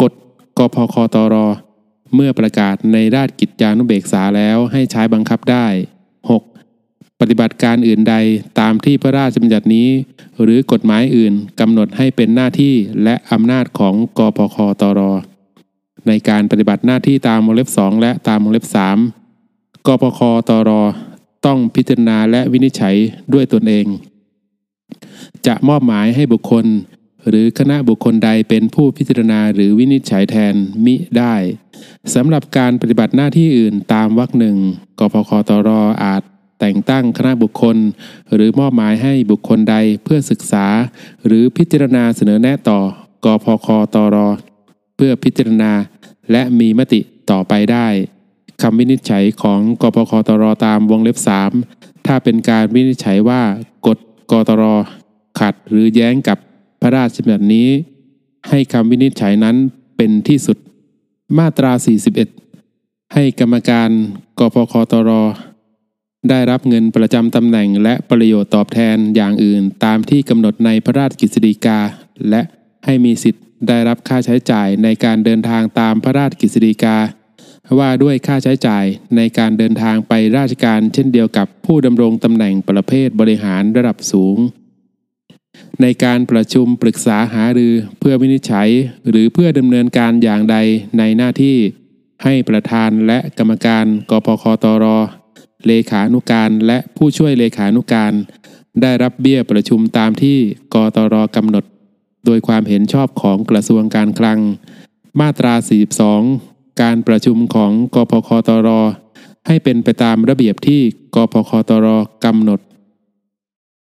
กฎกพคตร เมื่อประกาศในราชกิจจานุเบกษาแล้วให้ใช้บังคับได้ 6. ปฏิบัติการอื่นใดตามที่พระราชบัญญัตินี้ หรือกฎหมายอื่นกำหนดให้เป็นหน้าที่และอำนาจของกพคตร ในการปฏิบัติหน้าที่ตามวงเล็บ 2 และตามวงเล็บ 3กพคตร ต้องพิจารณาและวินิจฉัยด้วยตนเอง จะมอบหมายให้บุคคล หรือคณะบุคคลใดเป็นผู้พิจารณาหรือวินิจฉัยแทนมิได้สำหรับการปฏิบัติหน้าที่อื่นตามวรรคหนึ่งกพคตรอาจแต่งตั้งคณะบุคคล หรือมอบหมายให้บุคคลใดเพื่อศึกษา หรือพิจารณาเสนอแนะต่อกพคตรเพื่อพิจารณาและมีมติต่อไปได้ คำวินิจฉัยของกพคตรตามวงเล็บ 3 ถ้าเป็นการวินิจฉัยว่ากฎกตรขัดหรือแย้งกับพระราชบัญญัตินี้ ให้คำวินิจฉัยนั้นเป็นที่สุด มาตรา 41 ให้กรรมการกพคตรได้รับเงินประจำตำแหน่งและประโยชน์ตอบแทนอย่างอื่นตามที่กำหนดในพระราชกฤษฎีกา และให้มีสิทธิ์ได้รับค่าใช้จ่ายในการเดินทางตามพระราชกฤษฎีกา ว่าด้วยค่าใช้จ่ายในการเดินทางไปราชการเช่นเดียวกับผู้ดำรงตำแหน่งประเภทบริหารระดับสูง ในการประชุมปรึกษาหารือเพื่อวินิจฉัย หรือเพื่อดำเนินการอย่างใดในหน้าที่ ให้ประธานและกรรมการกพคตร เลขานุการและผู้ช่วยเลขานุการ ได้รับเบี้ยประชุมตามที่กตรกำหนด โดยความเห็นชอบของกระทรวงการคลัง มาตรา 42 การประชุมของกพคตร ให้เป็นไปตามระเบียบที่กพคตรกำหนด